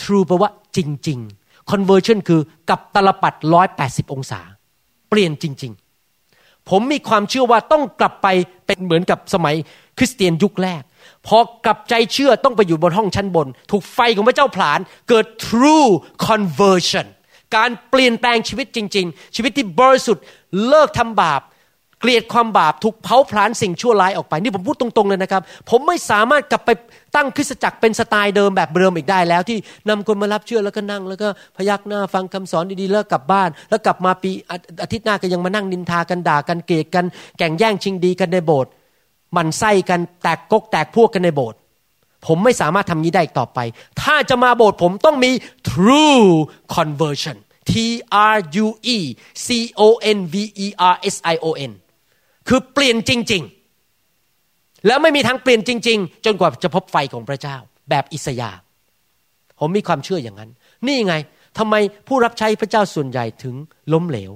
true แปลว่าจริง ๆ conversion คือกับตลปัดร้อยแปดสิบองศา เปลี่ยนจริง ๆ ผมมีความเชื่อว่าต้องกลับไปเป็นเหมือนกับสมัยคริสเตียนยุคแรก พอกลับใจเชื่อต้องไปอยู่บนห้องชั้นบน ถูกไฟของพระเจ้าผลาญเกิด true conversion การเปลี่ยนแปลงชีวิตจริง ๆ ชีวิตที่บริสุทธิ์เลิกทำบาป เกลียดความบาปถูกเผาผลาญสิ่งชั่วร้ายออกไป นี่ผมพูดตรงๆเลยนะครับ ผมไม่สามารถกลับไปตั้งคริสตจักรเป็นสไตล์เดิมแบบเดิมอีกได้แล้ว ที่นำคนมารับเชื่อแล้วก็นั่ง แล้วก็พยักหน้าฟังคำสอนดีๆแล้วกลับบ้าน แล้วกลับมาปีอาทิตย์หน้าก็ยังมานั่งนินทากันด่ากันเกลียดกันแก่งแย่งชิงดีกันในโบสถ์มันไส้กันแตกกกแตกพวกกันในโบสถ์ผมไม่สามารถทำนี้ได้อีกต่อไป ถ้าจะมาโบสถ์ผมต้องมี true conversion T R U E C O N V E R S I O N คือเปลี่ยนจริง ๆ แล้วไม่มีทางเปลี่ยนจริง ๆ จนกว่าจะพบไฟของพระเจ้า แบบอิสยาผมมีความเชื่ออย่างนั้น นี่ไงทำไมผู้รับใช้พระเจ้าส่วนใหญ่ถึงล้มเหลว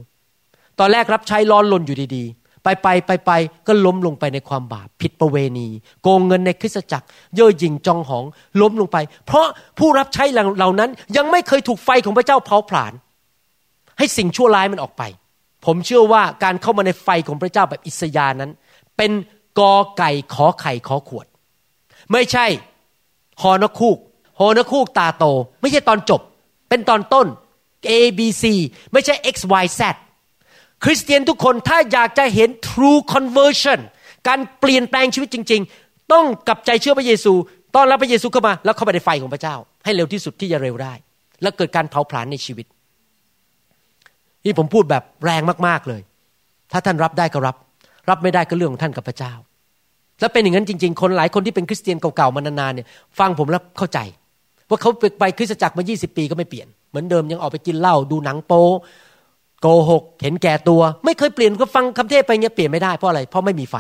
ตอนแรกรับใช้ร้อนลนอยู่ดีๆ ไปไปไปไปก็ล้มลงไปในความบาปผิดประเวณี โกงเงินในคริสตจักร เย่อหยิ่งจองหองล้มลงไป เพราะผู้รับใช้เหล่านั้นยังไม่เคยถูกไฟของพระเจ้าเผาผลาญให้สิ่งชั่วร้ายมันออกไป ผมเชื่อว่าการเข้ามาในไฟของพระเจ้าแบบอิสยานั้น เป็นกอไก่ขอไข่ขอขวด ไม่ใช่ฮอนคูกฮอนคูกตาโต ไม่ใช่ตอนจบ เป็นตอนต้น A B C ไม่ใช่ X Y Z คริสเตียนทุกคนถ้าอยากจะเห็น true conversion การเปลี่ยนแปลงชีวิตจริง ๆ ต้องกลับใจเชื่อพระเยซูต้อนรับพระเยซูเข้ามา แล้วเข้าไปในไฟของพระเจ้า ให้เร็วที่สุดที่จะเร็วได้ แล้วเกิดการเผาผลาญในชีวิต นี่ผมพูดแบบแรงมากๆเลย ถ้าท่านรับได้ก็รับ รับไม่ได้ก็เรื่องของท่านกับพระเจ้า แล้วเป็นอย่างนั้นจริง ๆ คนหลายคนที่เป็นคริสเตียนเก่าๆมานานๆเนี่ย ฟังผมแล้วเข้าใจ ว่าเขาไปคริสตจักรมา 20 ปีก็ไม่เปลี่ยน เหมือนเดิมยังออกไปกินเหล้าดูหนังโป๊โกหก เห็นแก่ตัว ไม่เคยเปลี่ยนก็ฟังคำเทศไปเงี้ยเปลี่ยนไม่ได้เพราะอะไรเพราะไม่มีไฟ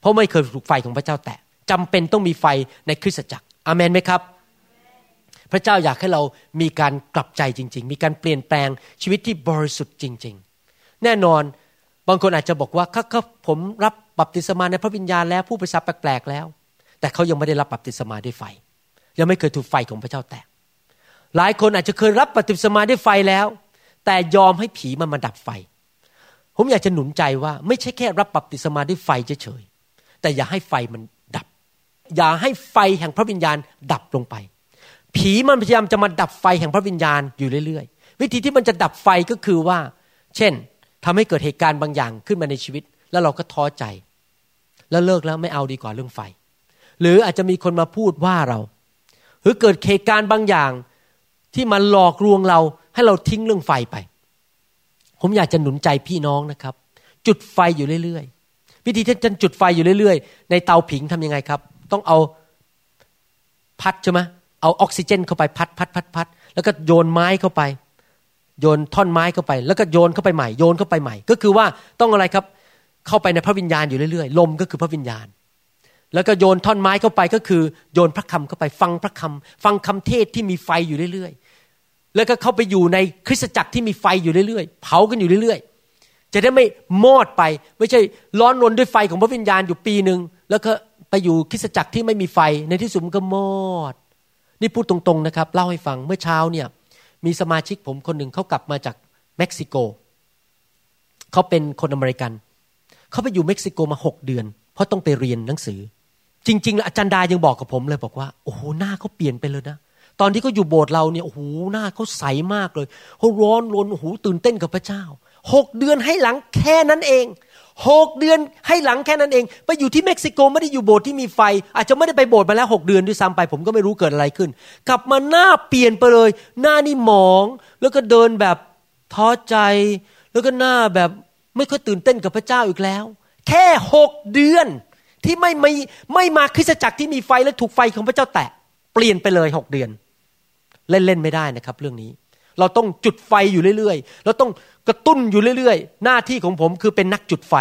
เพราะไม่เคยถูกไฟของพระเจ้าแตะจำเป็นต้องมีไฟในคริสตจักรอเมนไหมครับ พระเจ้าอยากให้เรามีการกลับใจจริง ๆ มีการเปลี่ยนแปลงชีวิตที่บริสุทธิ์จริง ๆ แน่นอนบางคนอาจจะบอกว่าครับผมรับบัพติศมาในพระวิญญาณแล้วผู้ประสาแปลกๆแล้ว แต่เขายังไม่ได้รับบัพติศมาด้วยไฟ ยังไม่เคยถูกไฟของพระเจ้าแตะหลายคนอาจจะเคยรับบัพติศมาด้วยไฟแล้ว แต่ยอมให้ผีมันมาดับไฟ ผมอยากจะหนุนใจว่าไม่ใช่แค่รับบัพติศมาด้วยไฟเฉยๆแต่อย่าให้ไฟมันดับ อย่าให้ไฟแห่งพระวิญญาณดับลงไป ผีมันพยายามจะมาดับไฟแห่งพระวิญญาณอยู่เรื่อยๆ วิธีที่มันจะดับไฟก็คือว่า เช่นทำให้เกิดเหตุการณ์บางอย่างขึ้นมาในชีวิต แล้วเราก็ท้อใจ แล้วเลิกแล้วไม่เอาดีกว่าเรื่องไฟ หรืออาจจะมีคนมาพูดว่าเรา หรือเกิดเหตุการณ์บางอย่างที่มันหลอกลวงเราให้เราทิ้งเรื่องไฟไป ผมอยากจะหนุนใจพี่น้องนะครับ จุดไฟอยู่เรื่อยๆ วิธีที่จะจุดไฟอยู่เรื่อยๆ ในเตาผิงทํำยังไงครับ ต้องเอาพัดใช่ไหม เอาออกซิเจนเข้าไปพัดพัดพัดพัดแล้วก็โยนไม้เข้าไป โยนท่อนไม้เข้าไป แล้วก็โยนเข้าไปใหม่โยนเข้าไปใหม่ ก็คือว่าต้องอะไรครับเข้าไปในพระวิญญาณอยู่เรื่อยๆลมก็คือพระวิญญาณ แล้วก็โยนท่อนไม้เข้าไปก็คือ โยนพระคำเข้าไปฟังพระคำฟังคำเทศที่มีไฟอยู่เรื่อยๆ แล้วก็เข้าไปอยู่ในคริสตจักรที่มีไฟอยู่เรื่อยๆ เผากันอยู่เรื่อยๆ จะได้ไม่มอดไป ไม่ใช่ร้อนรนด้วยไฟของพระวิญญาณอยู่ปีหนึ่งแล้วก็ไปอยู่คริสตจักรที่ไม่มีไฟในที่สุดมันก็มอด นี่พูดตรงๆนะครับ เล่าให้ฟังเมื่อเช้าเนี่ย มีสมาชิกผมคนหนึ่งเขากลับมาจากเม็กซิโกเขาเป็นคนอเมริกันเขาไปอยู่เม็กซิโกมาหกเดือน เพราะต้องไปเรียนหนังสือ จริง ๆ อาจารย์ดายังบอกกับผมเลยบอกว่าโอ้โหหน้าเขาเปลี่ยนไปเลยนะตอนที่เขาอยู่โบสถ์เราเนี่ยโอ้โหหน้าเขาใสมากเลยเขาร้อนรนโอ้โหตื่นเต้นกับพระเจ้าหกเดือนให้หลังแค่นั้นเอง หกเดือนให้หลังแค่นั้นเอง ไปอยู่ที่เม็กซิโกไม่ได้อยู่โบสถ์ที่มีไฟ อาจจะไม่ได้ไปโบสถ์มาแล้วหกเดือนด้วยซ้ำไป ผมก็ไม่รู้เกิดอะไรขึ้น กลับมาหน้าเปลี่ยนไปเลย หน้านี่หมอง แล้วก็เดินแบบท้อใจ แล้วก็หน้าแบบไม่ค่อยตื่นเต้นกับพระเจ้าอีกแล้ว แค่หกเดือนที่ไม่ไม่ไม่มาคริสตจักรที่มีไฟและถูกไฟของพระเจ้าแตะเปลี่ยนไปเลยหกเดือน เล่นเล่นไม่ได้นะครับ เรื่องนี้ เราต้องจุดไฟอยู่เรื่อยๆเราต้อง กระตุ้นอยู่เรื่อยๆ หน้าที่ของผมคือเป็นนักจุดไฟ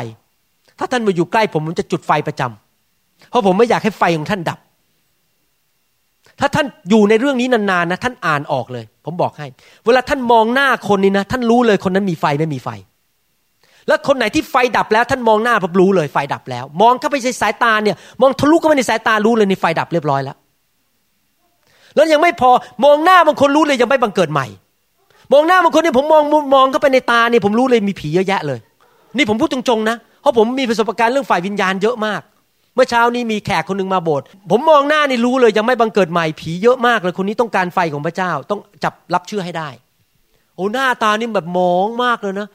ถ้าท่านมาอยู่ใกล้ผมผมจะจุดไฟประจำเพราะผมไม่อยากให้ไฟของท่านดับ ถ้าท่านอยู่ในเรื่องนี้นานๆนะท่านอ่านออกเลย ผมบอกให้ เวลาท่านมองหน้าคนนี้นะท่านรู้เลยคนนั้นมีไฟไม่มีไฟ แล้วคนไหนที่ไฟดับแล้ว ท่านมองหน้าผมรู้เลยไฟดับแล้ว มองเข้าไปในสายตาเนี่ย มองทะลุเข้าไปในสายตารู้เลยในไฟดับเรียบร้อยแล้วแล้วยังไม่พอมองหน้าบางคนรู้เลยยังไม่บังเกิดใหม่ มองหน้าบางคนเนี่ยผมมองมองเข้าไปในตาเนี่ยผมรู้เลยมีผีเยอะแยะเลย นี่ผมพูดตรงๆนะ เพราะผมมีประสบการณ์เรื่องฝ่ายวิญญาณเยอะมาก เมื่อเช้านี้มีแขกคนหนึ่งมาโบสถ์ผมมองหน้านี่รู้เลยยังไม่บังเกิดใหม่ผีเยอะมากเลยคนนี้ต้องการไฟของพระเจ้าต้องจับรับเชื่อให้ได้ โอ้หน้าตานี่แบบมองมากเลยนะ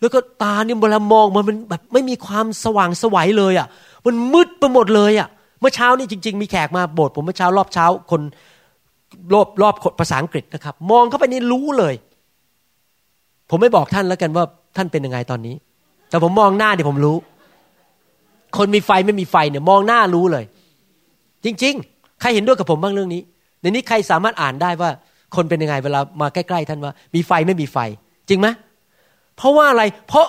แล้วก็ตาเนี่ยเวลามองมันมันแบบไม่มีความสว่างสวัยเลยอะ่ะ มันมืดไปหมดเลยอะ่ะ เมื่อเช้านี่จริง ๆ มีแขกมาโบสถ์ผมเมื่อเช้ารอบเช้าคนรอบรอบภาษาอังกฤษนะครับ มองเข้าไปนี่รู้เลย ผมไม่บอกท่านแล้วกันว่าท่านเป็นยังไงตอนนี้ แต่ผมมองหน้าเนี่ยผมรู้ คนมีไฟไม่มีไฟเนี่ย มองหน้ารู้เลย จริง ๆ ใครเห็นด้วยกับผมบ้างเรื่องนี้ ในนี้ใครสามารถอ่านได้ว่า คนเป็นยังไงเวลามาใกล้ๆท่านว่า มีไฟไม่มีไฟ จริงไหมเพราะว่าอะไร เพราะ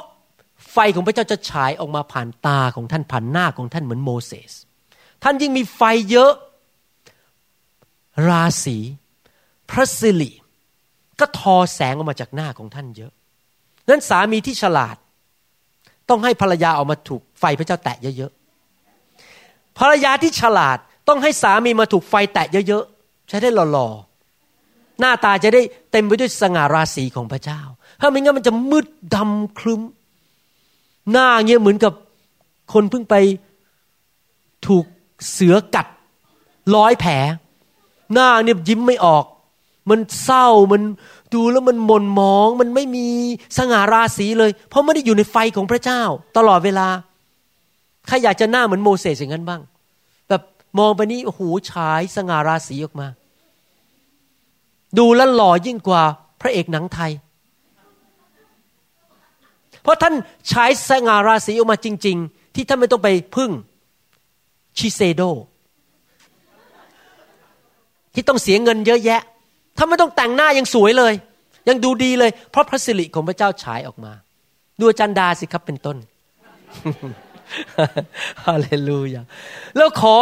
ไฟของพระเจ้าจะฉายออกมาผ่านตาของท่านผ่านหน้าของท่านเหมือนโมเสส ท่านยิ่งมีไฟเยอะ ราศี พระสิริ ก็ทอแสงออกมาจากหน้าของท่านเยอะนั้นสามีที่ฉลาด ต้องให้ภรรยาออกมาถูกไฟพระเจ้าแตะเยอะๆภรรยาที่ฉลาดต้องให้สามีมาถูกไฟแตะเยอะๆใช้ได้หล่อๆหน้าตาจะได้เต็มไปด้วยสง่าราศีของพระเจ้า ถ้าไม่งั้นมันจะมืดดำคลึ้ม หน้าเงี้ยเหมือนกับคนเพิ่งไปถูกเสือกัดร้อยแผล หน้าเนี่ยยิ้มไม่ออก มันเศร้ามันดูแล้วมันหม่นหมอง มันไม่มีสง่าราศีเลย เพราะไม่ได้อยู่ในไฟของพระเจ้า ตลอดเวลาใครอยากจะหน้าเหมือนโมเสสอย่างนั้นบ้าง แบบมองไปนี้โอ้โหฉายสง่าราศีออกมา ดูแล้วหล่อยิ่งกว่าพระเอกหนังไทย เพราะท่านใช้สง่าราศีออกมาจริง ๆ ที่ท่านไม่ต้องไปพึ่งชิเซโดที่ต้องเสียเงินเยอะแยะ ท่าไม่ต้องแต่งหน้ายังสวยเลย ยังดูดีเลย เพราะพระสิริของพระเจ้าฉายออกมา ดูอาจารย์ดาสิครับเป็นต้นฮาเลลูยาแล้วขอ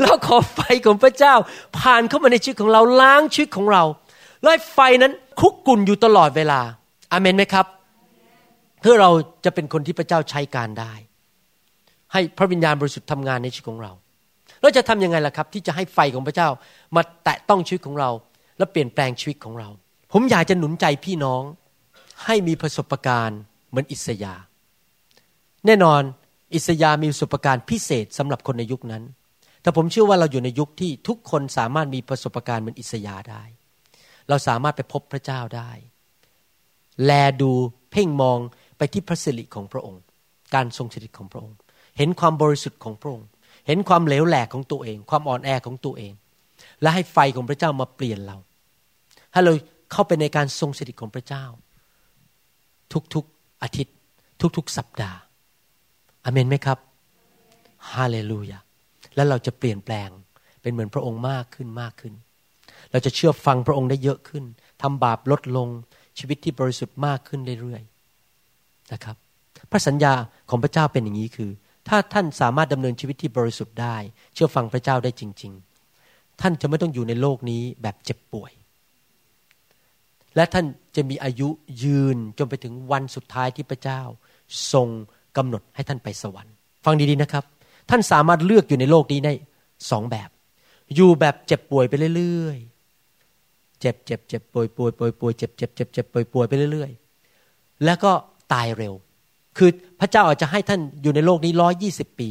แล้วขอไฟของพระเจ้า ผ่านเข้ามาในชีวิตของเราล้างชีวิตของเรา แล้วไฟนั้นคุกกุ่นอยู่ตลอดเวลา อาเมนไหมครับ เพื่อเราจะเป็นคนที่พระเจ้าใช้การได้ ให้พระวิญญาณบริสุทธิ์ทำงานในชีวิตของเรา เราจะทํำยังไงล่ะครับ ที่จะให้ไฟของพระเจ้ามาแตะต้องชีวิตของเรา และเปลี่ยนแปลงชีวิตของเรา ผมอยากจะหนุนใจพี่น้องให้มีประสบการณ์เหมือนอิสยา แน่นอนอิสยามีประสบการณ์พิเศษสำหรับคนในยุคนั้น แต่ผมเชื่อว่าเราอยู่ในยุคที่ทุกคนสามารถมีประสบการณ์เหมือนอิสยาได้ เราสามารถไปพบพระเจ้าได้ แลดูเพ่งมองไปที่พระสิริของพระองค์ การทรงสถิตของพระองค์ เห็นความบริสุทธิ์ของพระองค์ เห็นความเหลวแหลกของตัวเอง ความอ่อนแอของตัวเอง และให้ไฟของพระเจ้ามาเปลี่ยนเรา ให้เราเข้าไปในการทรงสถิตของพระเจ้า ทุกๆอาทิตย์ ทุกๆ สัปดาห์อเมนไหมครับฮาเลลูยาแล้วเราจะเปลี่ยนแปลงเป็นเหมือนพระองค์มากขึ้นมากขึ้น เราจะเชื่อฟังพระองค์ได้เยอะขึ้นทำบาปลดลงชีวิตที่บริสุทธิ์มากขึ้นเรื่อยๆนะครับ พระสัญญาของพระเจ้าเป็นอย่างนี้คือ ถ้าท่านสามารถดำเนินชีวิตที่บริสุทธิ์ได้ เชื่อฟังพระเจ้าได้จริง ๆ ท่านจะไม่ต้องอยู่ในโลกนี้แบบเจ็บป่วย และท่านจะมีอายุยืนจนไปถึงวันสุดท้ายที่พระเจ้า ทรงกำหนดให้ท่านไปสวรรค์ ฟังดีๆนะครับ ท่านสามารถเลือกอยู่ในโลกนี้ได้สองแบบ อยู่แบบเจ็บป่วยไปเรื่อยๆ เจ็บเจ็บเจ็บป่วยป่วยป่วยป่วยเจ็บเจ็บเจ็บเจ็บป่วยป่วยไปเรื่อยๆ แล้วก็ตายเร็ว คือพระเจ้าอาจจะให้ท่านอยู่ในโลกนี้ร้อยี่สิบปี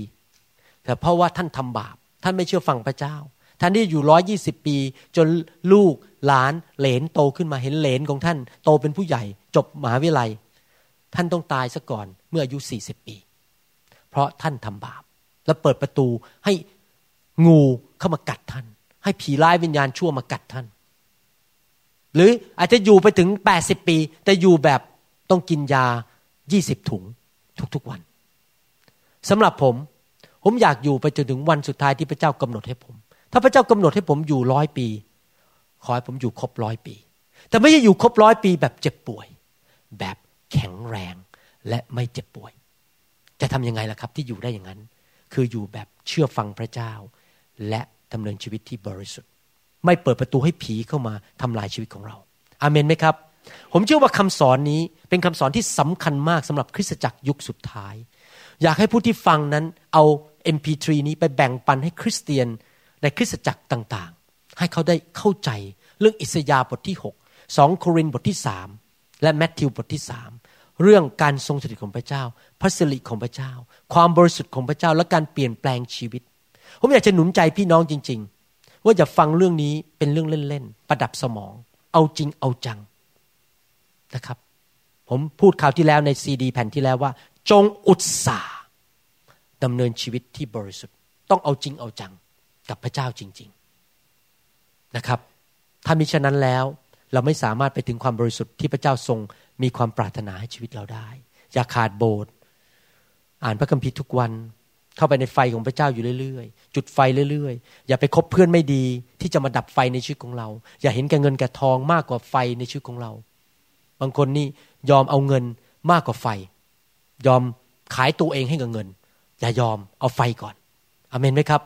แต่เพราะว่าท่านทำบาป ท่านไม่เชื่อฟังพระเจ้า ท่านที่อยู่ร้อยี่สิบปี จนลูกหลานเหลนโตขึ้นมาเห็นเหลนของท่าน โตเป็นผู้ใหญ่ จบมหาวิทยาลัย ท่านต้องตายซะก่อนเมื่ออายุสี่สิบปี เพราะท่านทำบาป แล้วเปิดประตูให้งูเข้ามากัดท่าน ให้ผีร้ายวิญญาณชั่วมากัดท่าน หรืออาจจะอยู่ไปถึงแปดสิบปี แต่อยู่แบบต้องกินยายี่สิบถุง ทุกๆวันสำหรับผม ผมอยากอยู่ไปจนถึงวันสุดท้ายที่พระเจ้ากำหนดให้ผม ถ้าพระเจ้ากำหนดให้ผมอยู่ร้อยปี ขอให้ผมอยู่ครบร้อยปี แต่ไม่ใช่อยู่ครบร้อยปีแบบเจ็บป่วย แบบแข็งแรงและไม่เจ็บป่วย จะทำยังไงล่ะครับที่อยู่ได้อย่างนั้น คืออยู่แบบเชื่อฟังพระเจ้า และดำเนินชีวิตที่บริสุทธิ์ ไม่เปิดประตูให้ผีเข้ามาทำลายชีวิตของเรา อาเมนไหมครับ ผมเชื่อว่าคำสอนนี้เป็นคำสอนที่สำคัญมากสำหรับคริสตจักรยุคสุดท้าย อยากให้ผู้ที่ฟังนั้นเอา MP3 นี้ไปแบ่งปันให้คริสเตียนในคริสตจักรต่างๆ ให้เขาได้เข้าใจเรื่องอิสยาห์บทที่ 6 2 โครินธ์บทที่ 3 และแมทธิวบทที่ 3 เรื่องการทรงสถิตของพระเจ้า พระสิริของพระเจ้า ความบริสุทธิ์ของพระเจ้า และการเปลี่ยนแปลงชีวิต ผมอยากจะหนุนใจพี่น้องจริง ๆ ว่าอย่าฟังเรื่องนี้เป็นเรื่องเล่นๆ ประดับสมอง เอาจริงเอาจัง นะครับ ผมพูดข่าวที่แล้วในซีดี แผ่นที่แล้วว่า จงอุตสาห์ดำเนินชีวิตที่บริสุทธิ์ ต้องเอาจริงเอาจังกับพระเจ้าจริง ๆนะครับ ถ้ามิฉะนั้นแล้วเราไม่สามารถไปถึงความบริสุทธิ์ที่พระเจ้าทรงมีความปรารถนาให้ชีวิตเราได้ อย่าขาดโบสถ์อ่านพระคัมภีร์ทุกวัน เข้าไปในไฟของพระเจ้าอยู่เรื่อยๆ จุดไฟเรื่อยๆ อย่าไปคบเพื่อนไม่ดีที่จะมาดับไฟในชีวิตของเรา อย่าเห็นแก่เงินแก่ทองมากกว่าไฟในชีวิตของเรา บางคนนี่ยอมเอาเงินมากกว่าไฟ ยอมขายตัวเองให้กับเงิน อย่ายอมเอาไฟก่อนอเมนไหมครับ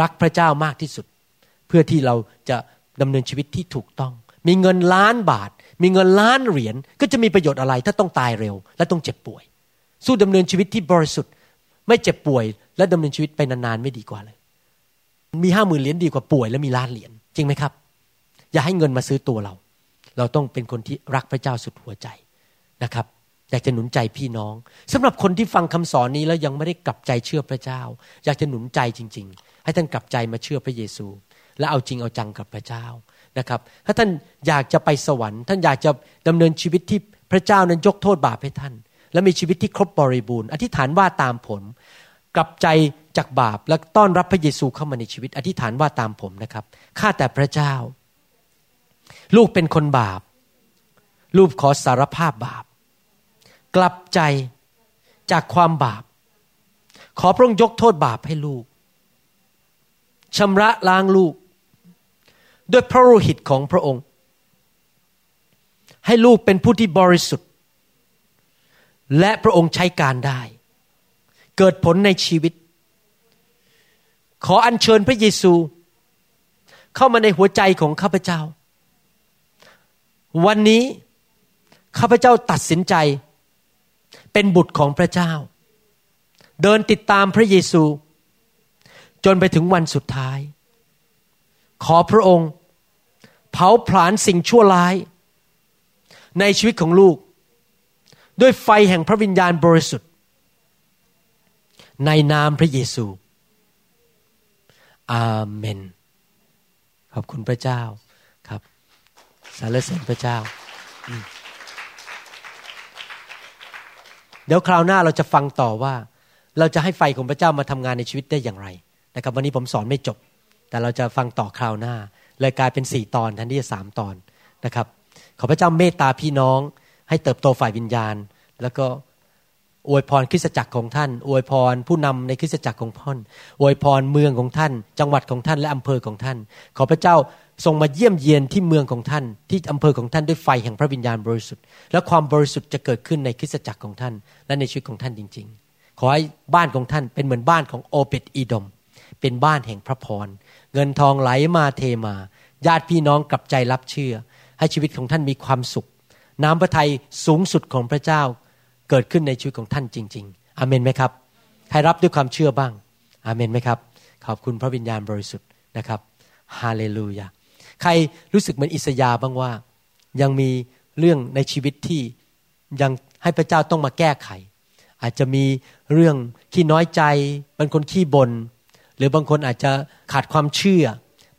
รักพระเจ้ามากที่สุด เพื่อที่เราจะดำเนินชีวิตที่ถูกต้อง มีเงินล้านบาท มีเงินล้านเหรียญก็จะมีประโยชน์อะไรถ้าต้องตายเร็ว และต้องเจ็บป่วย สู้ดำเนินชีวิตที่บริสุทธิ์ ไม่เจ็บป่วย และดำเนินชีวิตไปนานๆไม่ดีกว่าเลย มีห้าหมื่นเหรียญดีกว่าป่วย และมีล้านเหรียญจริงไหมครับ อย่าให้เงินมาซื้อตัวเรา เราต้องเป็นคนที่รักพระเจ้าสุดหัวใจนะครับอยากจะหนุนใจพี่น้องสำหรับคนที่ฟังคำสอนนี้แล้วยังไม่ได้กลับใจเชื่อพระเจ้า อยากจะหนุนใจจริง ๆ ให้ท่านกลับใจมาเชื่อพระเยซู และเอาจริงเอาจังกับพระเจ้านะครับ ถ้าท่านอยากจะไปสวรรค์ ท่านอยากจะดำเนินชีวิตที่พระเจ้านั้นยกโทษบาปให้ท่าน และมีชีวิตที่ครบบริบูรณ์อธิษฐานว่าตามผลกลับใจจากบาปและต้อนรับพระเยซูเข้ามาในชีวิต อธิษฐานว่าตามผมนะครับข้าแต่พระเจ้า ลูกเป็นคนบาป ลูกขอสารภาพบาป กลับใจจากความบาป ขอพระองค์ยกโทษบาปให้ลูกชำระล้างลูก ด้วยพระโลหิตของพระองค์ ให้ลูกเป็นผู้ที่บริสุทธิ์ และพระองค์ใช้การได้ เกิดผลในชีวิต ขออัญเชิญพระเยซู เข้ามาในหัวใจของข้าพเจ้า วันนี้ข้าพเจ้าตัดสินใจ เป็นบุตรของพระเจ้า เดินติดตามพระเยซู จนไปถึงวันสุดท้าย ขอพระองค์ เผาผลาญสิ่งชั่วร้าย ในชีวิตของลูก ด้วยไฟแห่งพระวิญญาณบริสุทธิ์ ในนามพระเยซู อาเมน ขอบคุณพระเจ้า สรรเสริญพระเจ้า เดี๋ยวคราวหน้าเราจะฟังต่อว่า เราจะให้ไฟของพระเจ้ามาทำงานในชีวิตได้อย่างไรนะครับวันนี้ผมสอนไม่จบ แต่เราจะฟังต่อคราวหน้า เลยกลายเป็นสี่ตอนแทนที่จะสามตอนนะครับ ขอพระเจ้าเมตตาพี่น้อง ให้เติบโตฝ่ายวิญญาณ แล้วก็อวยพรคริสตจักรของท่าน อวยพรผู้นำในคริสตจักรของพ่อนอวยพรเมืองของท่าน จังหวัดของท่านและอำเภอของท่าน ขอพระเจ้า ทรงมาเยี่ยมเยียนที่เมืองของท่าน ที่อำเภอของท่านด้วยไฟแห่งพระวิญญาณบริสุทธิ์ และความบริสุทธิ์จะเกิดขึ้นในคริสตจักรของท่าน และในชีวิตของท่านจริง ๆ ขอให้บ้านของท่านเป็นเหมือนบ้านของโอเปตอีดม เป็นบ้านแห่งพระพร เงินทองไหลมาเทมา ญาติพี่น้องกลับใจรับเชื่อ ให้ชีวิตของท่านมีความสุข น้ำพระทัยสูงสุดของพระเจ้า เกิดขึ้นในชีวิตของท่านจริง ๆ อเมนไหมครับใครรับด้วยความเชื่อบ้าง อเมนไหมครับ ขอบคุณพระวิญญาณบริสุทธิ์นะครับ ฮาเลลูยา ใครรู้สึกเหมือนอิสยาบ้างว่า ยังมีเรื่องในชีวิตที่ยังให้พระเจ้าต้องมาแก้ไข อาจจะมีเรื่องขี้น้อยใจบางคนขี้บน่นหรือบางคนอาจจะขาดความเชื่อ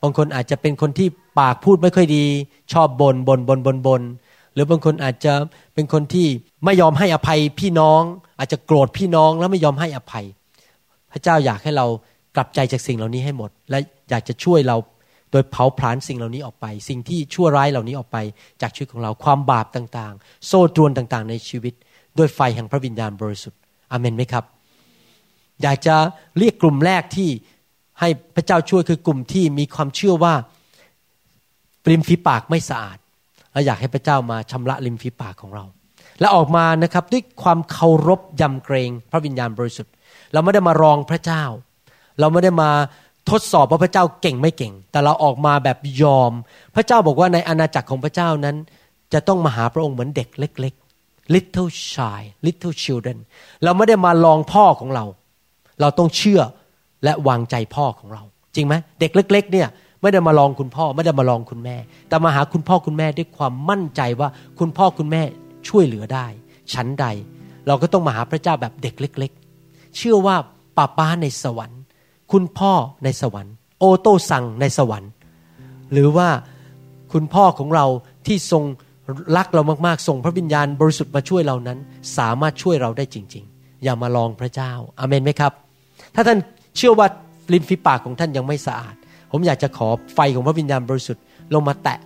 บางคนอาจจะเป็นคนที่ปากพูดไม่ค่อยดี ชอบบน่นบน่นบน่นบน่นบนหรือบางคนอาจจะเป็นคนที่ไม่ยอมให้อภัยพี่น้อง อาจจะโกรธพี่น้องแล้วไม่ยอมให้อภัย พระเจ้าอยากให้เรากลับใจจากสิ่งเหล่านี้ให้หมด และอยากจะช่วยเรา โดยเผาผลาญสิ่งเหล่านี้ออกไป สิ่งที่ชั่วร้ายเหล่านี้ออกไป จากชีวิตของเราความบาปต่างๆ โซ่ตรวนต่างๆ ในชีวิต ด้วยไฟแห่งพระวิญญาณบริสุทธิ์อเมนไหมครับ อยากจะเรียกกลุ่มแรกที่ให้พระเจ้าช่วยคือกลุ่มที่มีความเชื่อว่าริมฝีปากไม่สะอาดและอยากให้พระเจ้ามาชำระริมฝีปากของเรา และออกมานะครับด้วยความเคารพยำเกรงพระวิญญาณบริสุทธิ์ เราไม่ได้มารองพระเจ้า เราไม่ได้มา ทดสอบว่าพระเจ้าเก่งไม่เก่ง แต่เราออกมาแบบยอม พระเจ้าบอกว่าในอาณาจักรของพระเจ้านั้น จะต้องมาหาพระองค์เหมือนเด็กเล็ก ๆ little child little children เราไม่ได้มาลองพ่อของเรา เราต้องเชื่อและวางใจพ่อของเรา จริงไหมเด็กเล็ก ๆ เนี่ยไม่ได้มาลองคุณพ่อไม่ได้มาลองคุณแม่ แต่มาหาคุณพ่อคุณแม่ด้วยความมั่นใจว่าคุณพ่อคุณแม่ช่วยเหลือได้ชั้นใด เราก็ต้องมาหาพระเจ้าแบบเด็กเล็ก ๆ เชื่อว่าป้าป้าในสวรรค์ คุณพ่อในสวรรค์ โอโต้สั่งในสวรรค์ หรือว่าคุณพ่อของเราที่ทรงรักเรามากๆส่งพระวิญญาณบริสุทธิ์มาช่วยเรานั้น สามารถช่วยเราได้จริง ๆ อย่ามาลองพระเจ้าอาเมนไหมครับ ถ้าท่านเชื่อว่าลิ้นฝีปากของท่านยังไม่สะอาด ผมอยากจะขอไฟของพระวิญญาณบริสุทธิ์ลงมาแตะ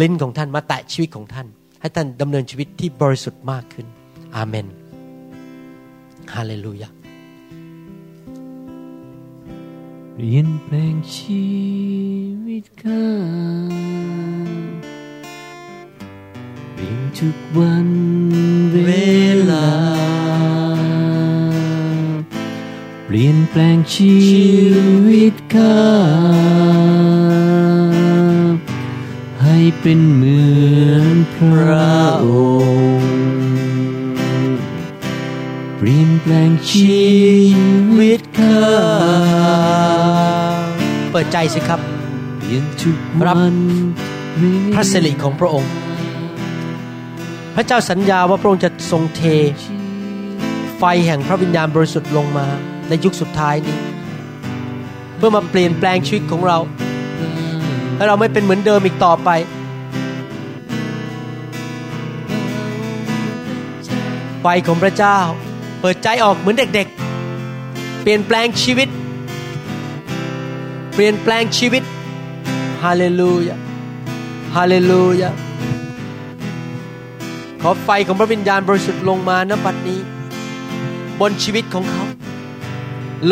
ลิ้นของท่านมาแตะชีวิตของท่าน ให้ท่านดำเนินชีวิตที่บริสุทธิ์มากขึ้น อาเมนฮาเลลูยา เปลี่ยนแปลงชีวิตข้าเปลี่ยนทุกวันเวลา เปลี่ยนแปลงชีวิตข้าให้เป็นเหมือนพระองค์ เปลี่ยนแปลงชีวิต ปิดใจสิครับ รับพระสิริของพระองค์ พระเจ้าสัญญาว่าพระองค์จะทรงเท ไฟแห่งพระวิญญาณบริสุทธิ์ลงมาในยุคสุดท้ายนี้ เพื่อมาเปลี่ยนแปลงชีวิตของเราให้เราไม่เป็นเหมือนเดิมอีกต่อไป ไฟของพระเจ้า เปิดใจออกเหมือนเด็ก ๆ เปลี่ยนแปลงชีวิต เปลี่ยนแปลงชีวิตฮาเลลูยาฮาเลลูยาขอไฟของพระวิญญาณบริสุทธิ์ลงมาณบัดนี้ บนชีวิตของเขา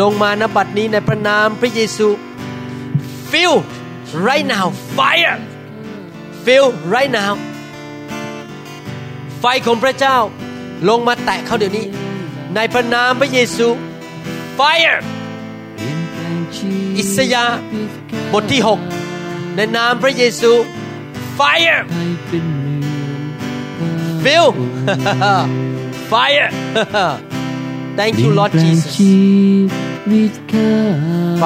ลงมาณบัดนี้ในพระนามพระเยซู feel right now fire feel right now ไฟของพระเจ้าลงมาแตะเขาเดี๋ยวนี้ ในพระนามพระเยซู fire อิสยาห์บทที่ 6 ในนามพระเยซู fire ให้เป็นเหมือน feel fire thank you Lord เปลี่ยนแปลง Jesus ชีวิตข้าไฟ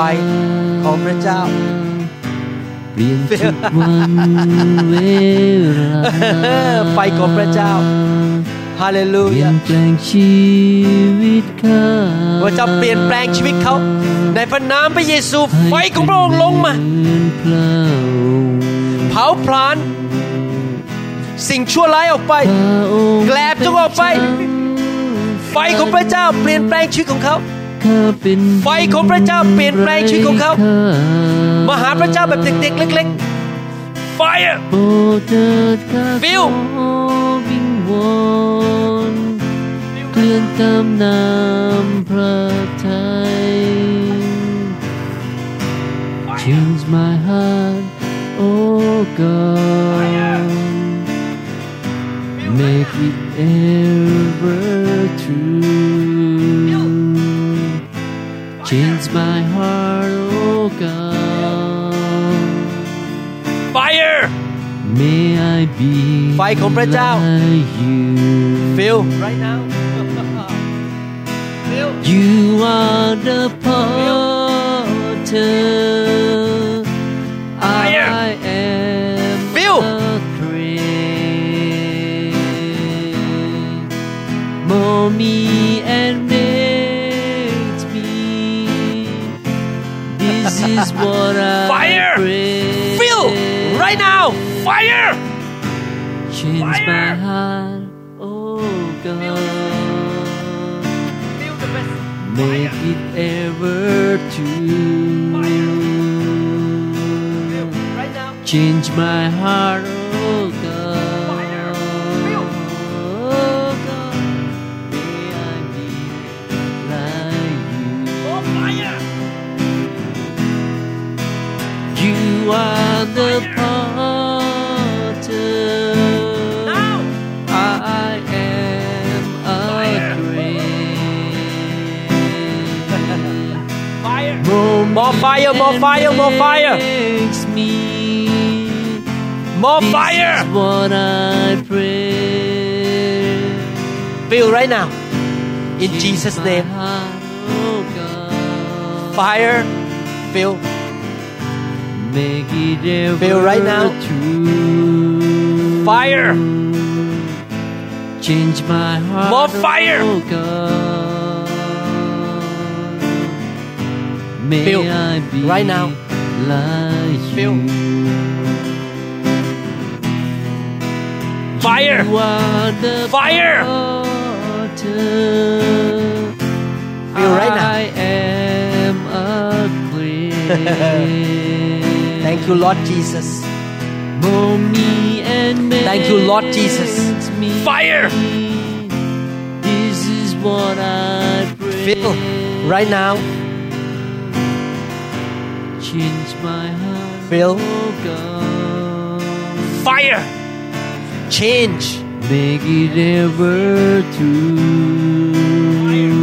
ของพระเจ้าเปลี่ยนทุกวันเวลาไฟของพระเจ้า เปลี่ย hallelujah นแปลงชีวิตข้าพระเจ้าเปลี่ยนแปลงชีวิตเขา ในพระนามพระเยซูไฟของพระองค์ลงมาเหมือนพระองค์เผาพลาน สิ่งชั่วร้ายออกไปพระองค์แกลบจงออกไป ไฟของพระเจ้าเปลี่ยนแปลงชีวิตของเขาข้าเป็นไฟของพระเจ้าเปลี่ยนแปลงชีวิตของเขามาหาพระเจ้าแบบเด็กๆเล็กๆ fire โปรดเถิดข้าฟิลขอวิงวอนเคลื่อนตามนามพระทัย Change my heart oh God make it ever true Change my heart oh God fire May I be ไฟของพระเจ้า like you feel right now feel You are the potter Fire. I am Feel. the clay Mold me and make me This is what I Fire. pray Change my heart, oh God. Make it ever true. Change my heart, oh God. Oh God. May I be like you. You are the more fire more fire more fire more fire what I pray. feel right now in Jesus name oh God. fire feel Make it ever Feel right now. Fire. Change my heart. More fire. Oh May be right now. like you. fire You Fire. Feel right now. I am a thank you Lord Jesus me and Thank you, Lord Jesus. Fire. This is what I pray. feel right now Change my heart. Oh Fire. Change. Make it ever true. Fire.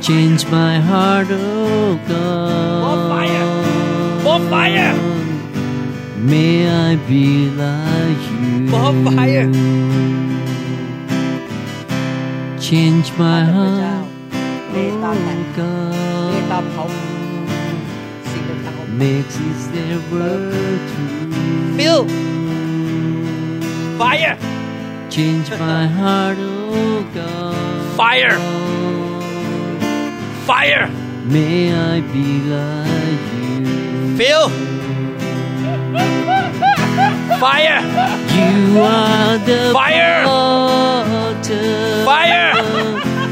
Change my heart, oh God. More fire. More fire. May I be like you. More fire. Change my heart. 你搭停，你搭口。Makes it ever true. Feel. fire Change my heart, oh God. Fire. fire May I be like you. feel fire You are the Fire. potter. Fire.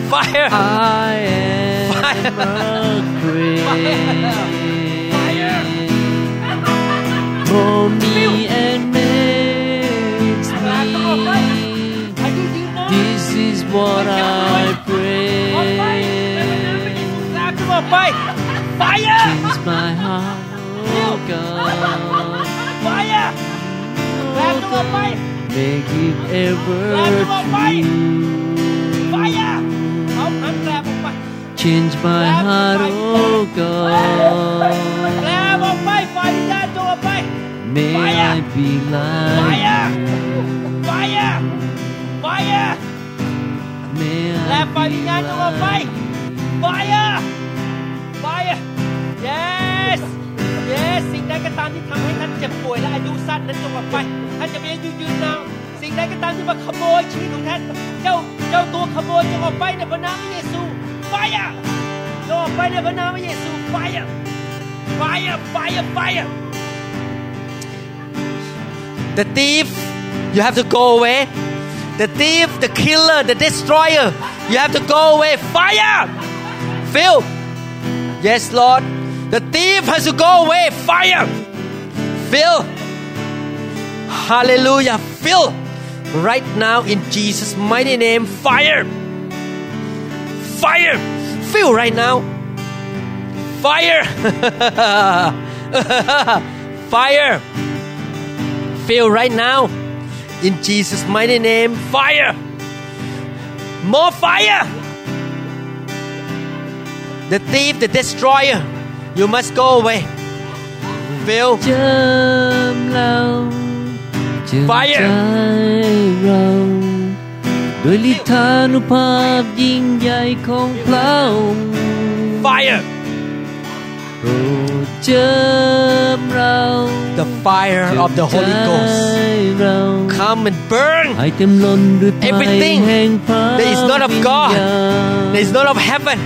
fire I am Fire. a what I pray. Come on! Fire! Change my heart, oh God. Fire! Oh God. Make it ever true. Change my heart, oh God. May I be like you. Fire! Fire! Fire! ะไฟอะ May แล I บไฟวิญญาณ be จงออกไป like ไฟอะไฟอะ yes yes สิ่งใดก็ตามที่ทำให้ท่านเจ็บป่วยและอายุสั้นนั้นจงออกไปท่านจะมีอายุยืนนานสิ่งใดก็ตามที่มาขโมยชีวิตของท่านเจ้าเจ้าตัวขโมยจงออกไปในพระนามพระเยซูไฟอะจงออกไปในพระนามพระเยซูไฟอะไฟอะไฟอะไฟอะ The thief you have to go away The thief the killer the destroyer you have to go away. Fire! Phil. Yes Lord. The thief has to go away. Fire! Phil. Hallelujah. Phil. Right now in Jesus mighty name fire! Fire! Phil right now. Fire! Fire! Feel right now in Jesus mighty name fire more fire the thief the destroyer you must go away feel เจิมเราเจิม Fire ใจเราด้วยฤทธานุภาพยิ่งใหญ่ของพระองค์ fire โปรดเจิมเรา the fire of the Holy ใจ Ghost เรา come and burn ให้เต็มล้นด้วยไฟ Everything แห่งพระ that is not of วิญ God ญาณ there is not of heaven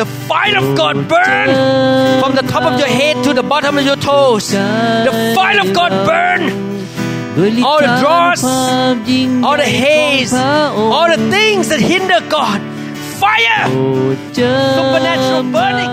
the fire of God burn from the top of your head to the bottom of your toes the fire of God burn ด้วยฤท all the ธานุ dross ภาพยิ่ง all the ใหญ่ของ haze พระองค์ all the things that hinder God fire โปรดเจิม Supernatural burning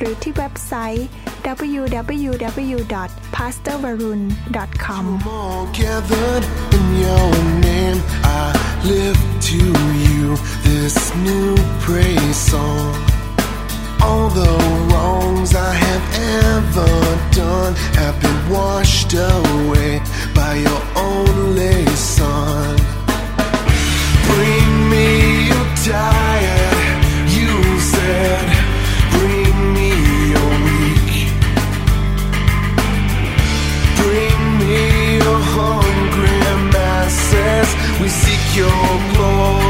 หรือที่เว็บไซต์ www.pastorvarun.com all gathered in your name. I lift to you this new praise song. All the wrongs I have ever done have been washed away by your only Son. Bring me your tired, We seek your glory.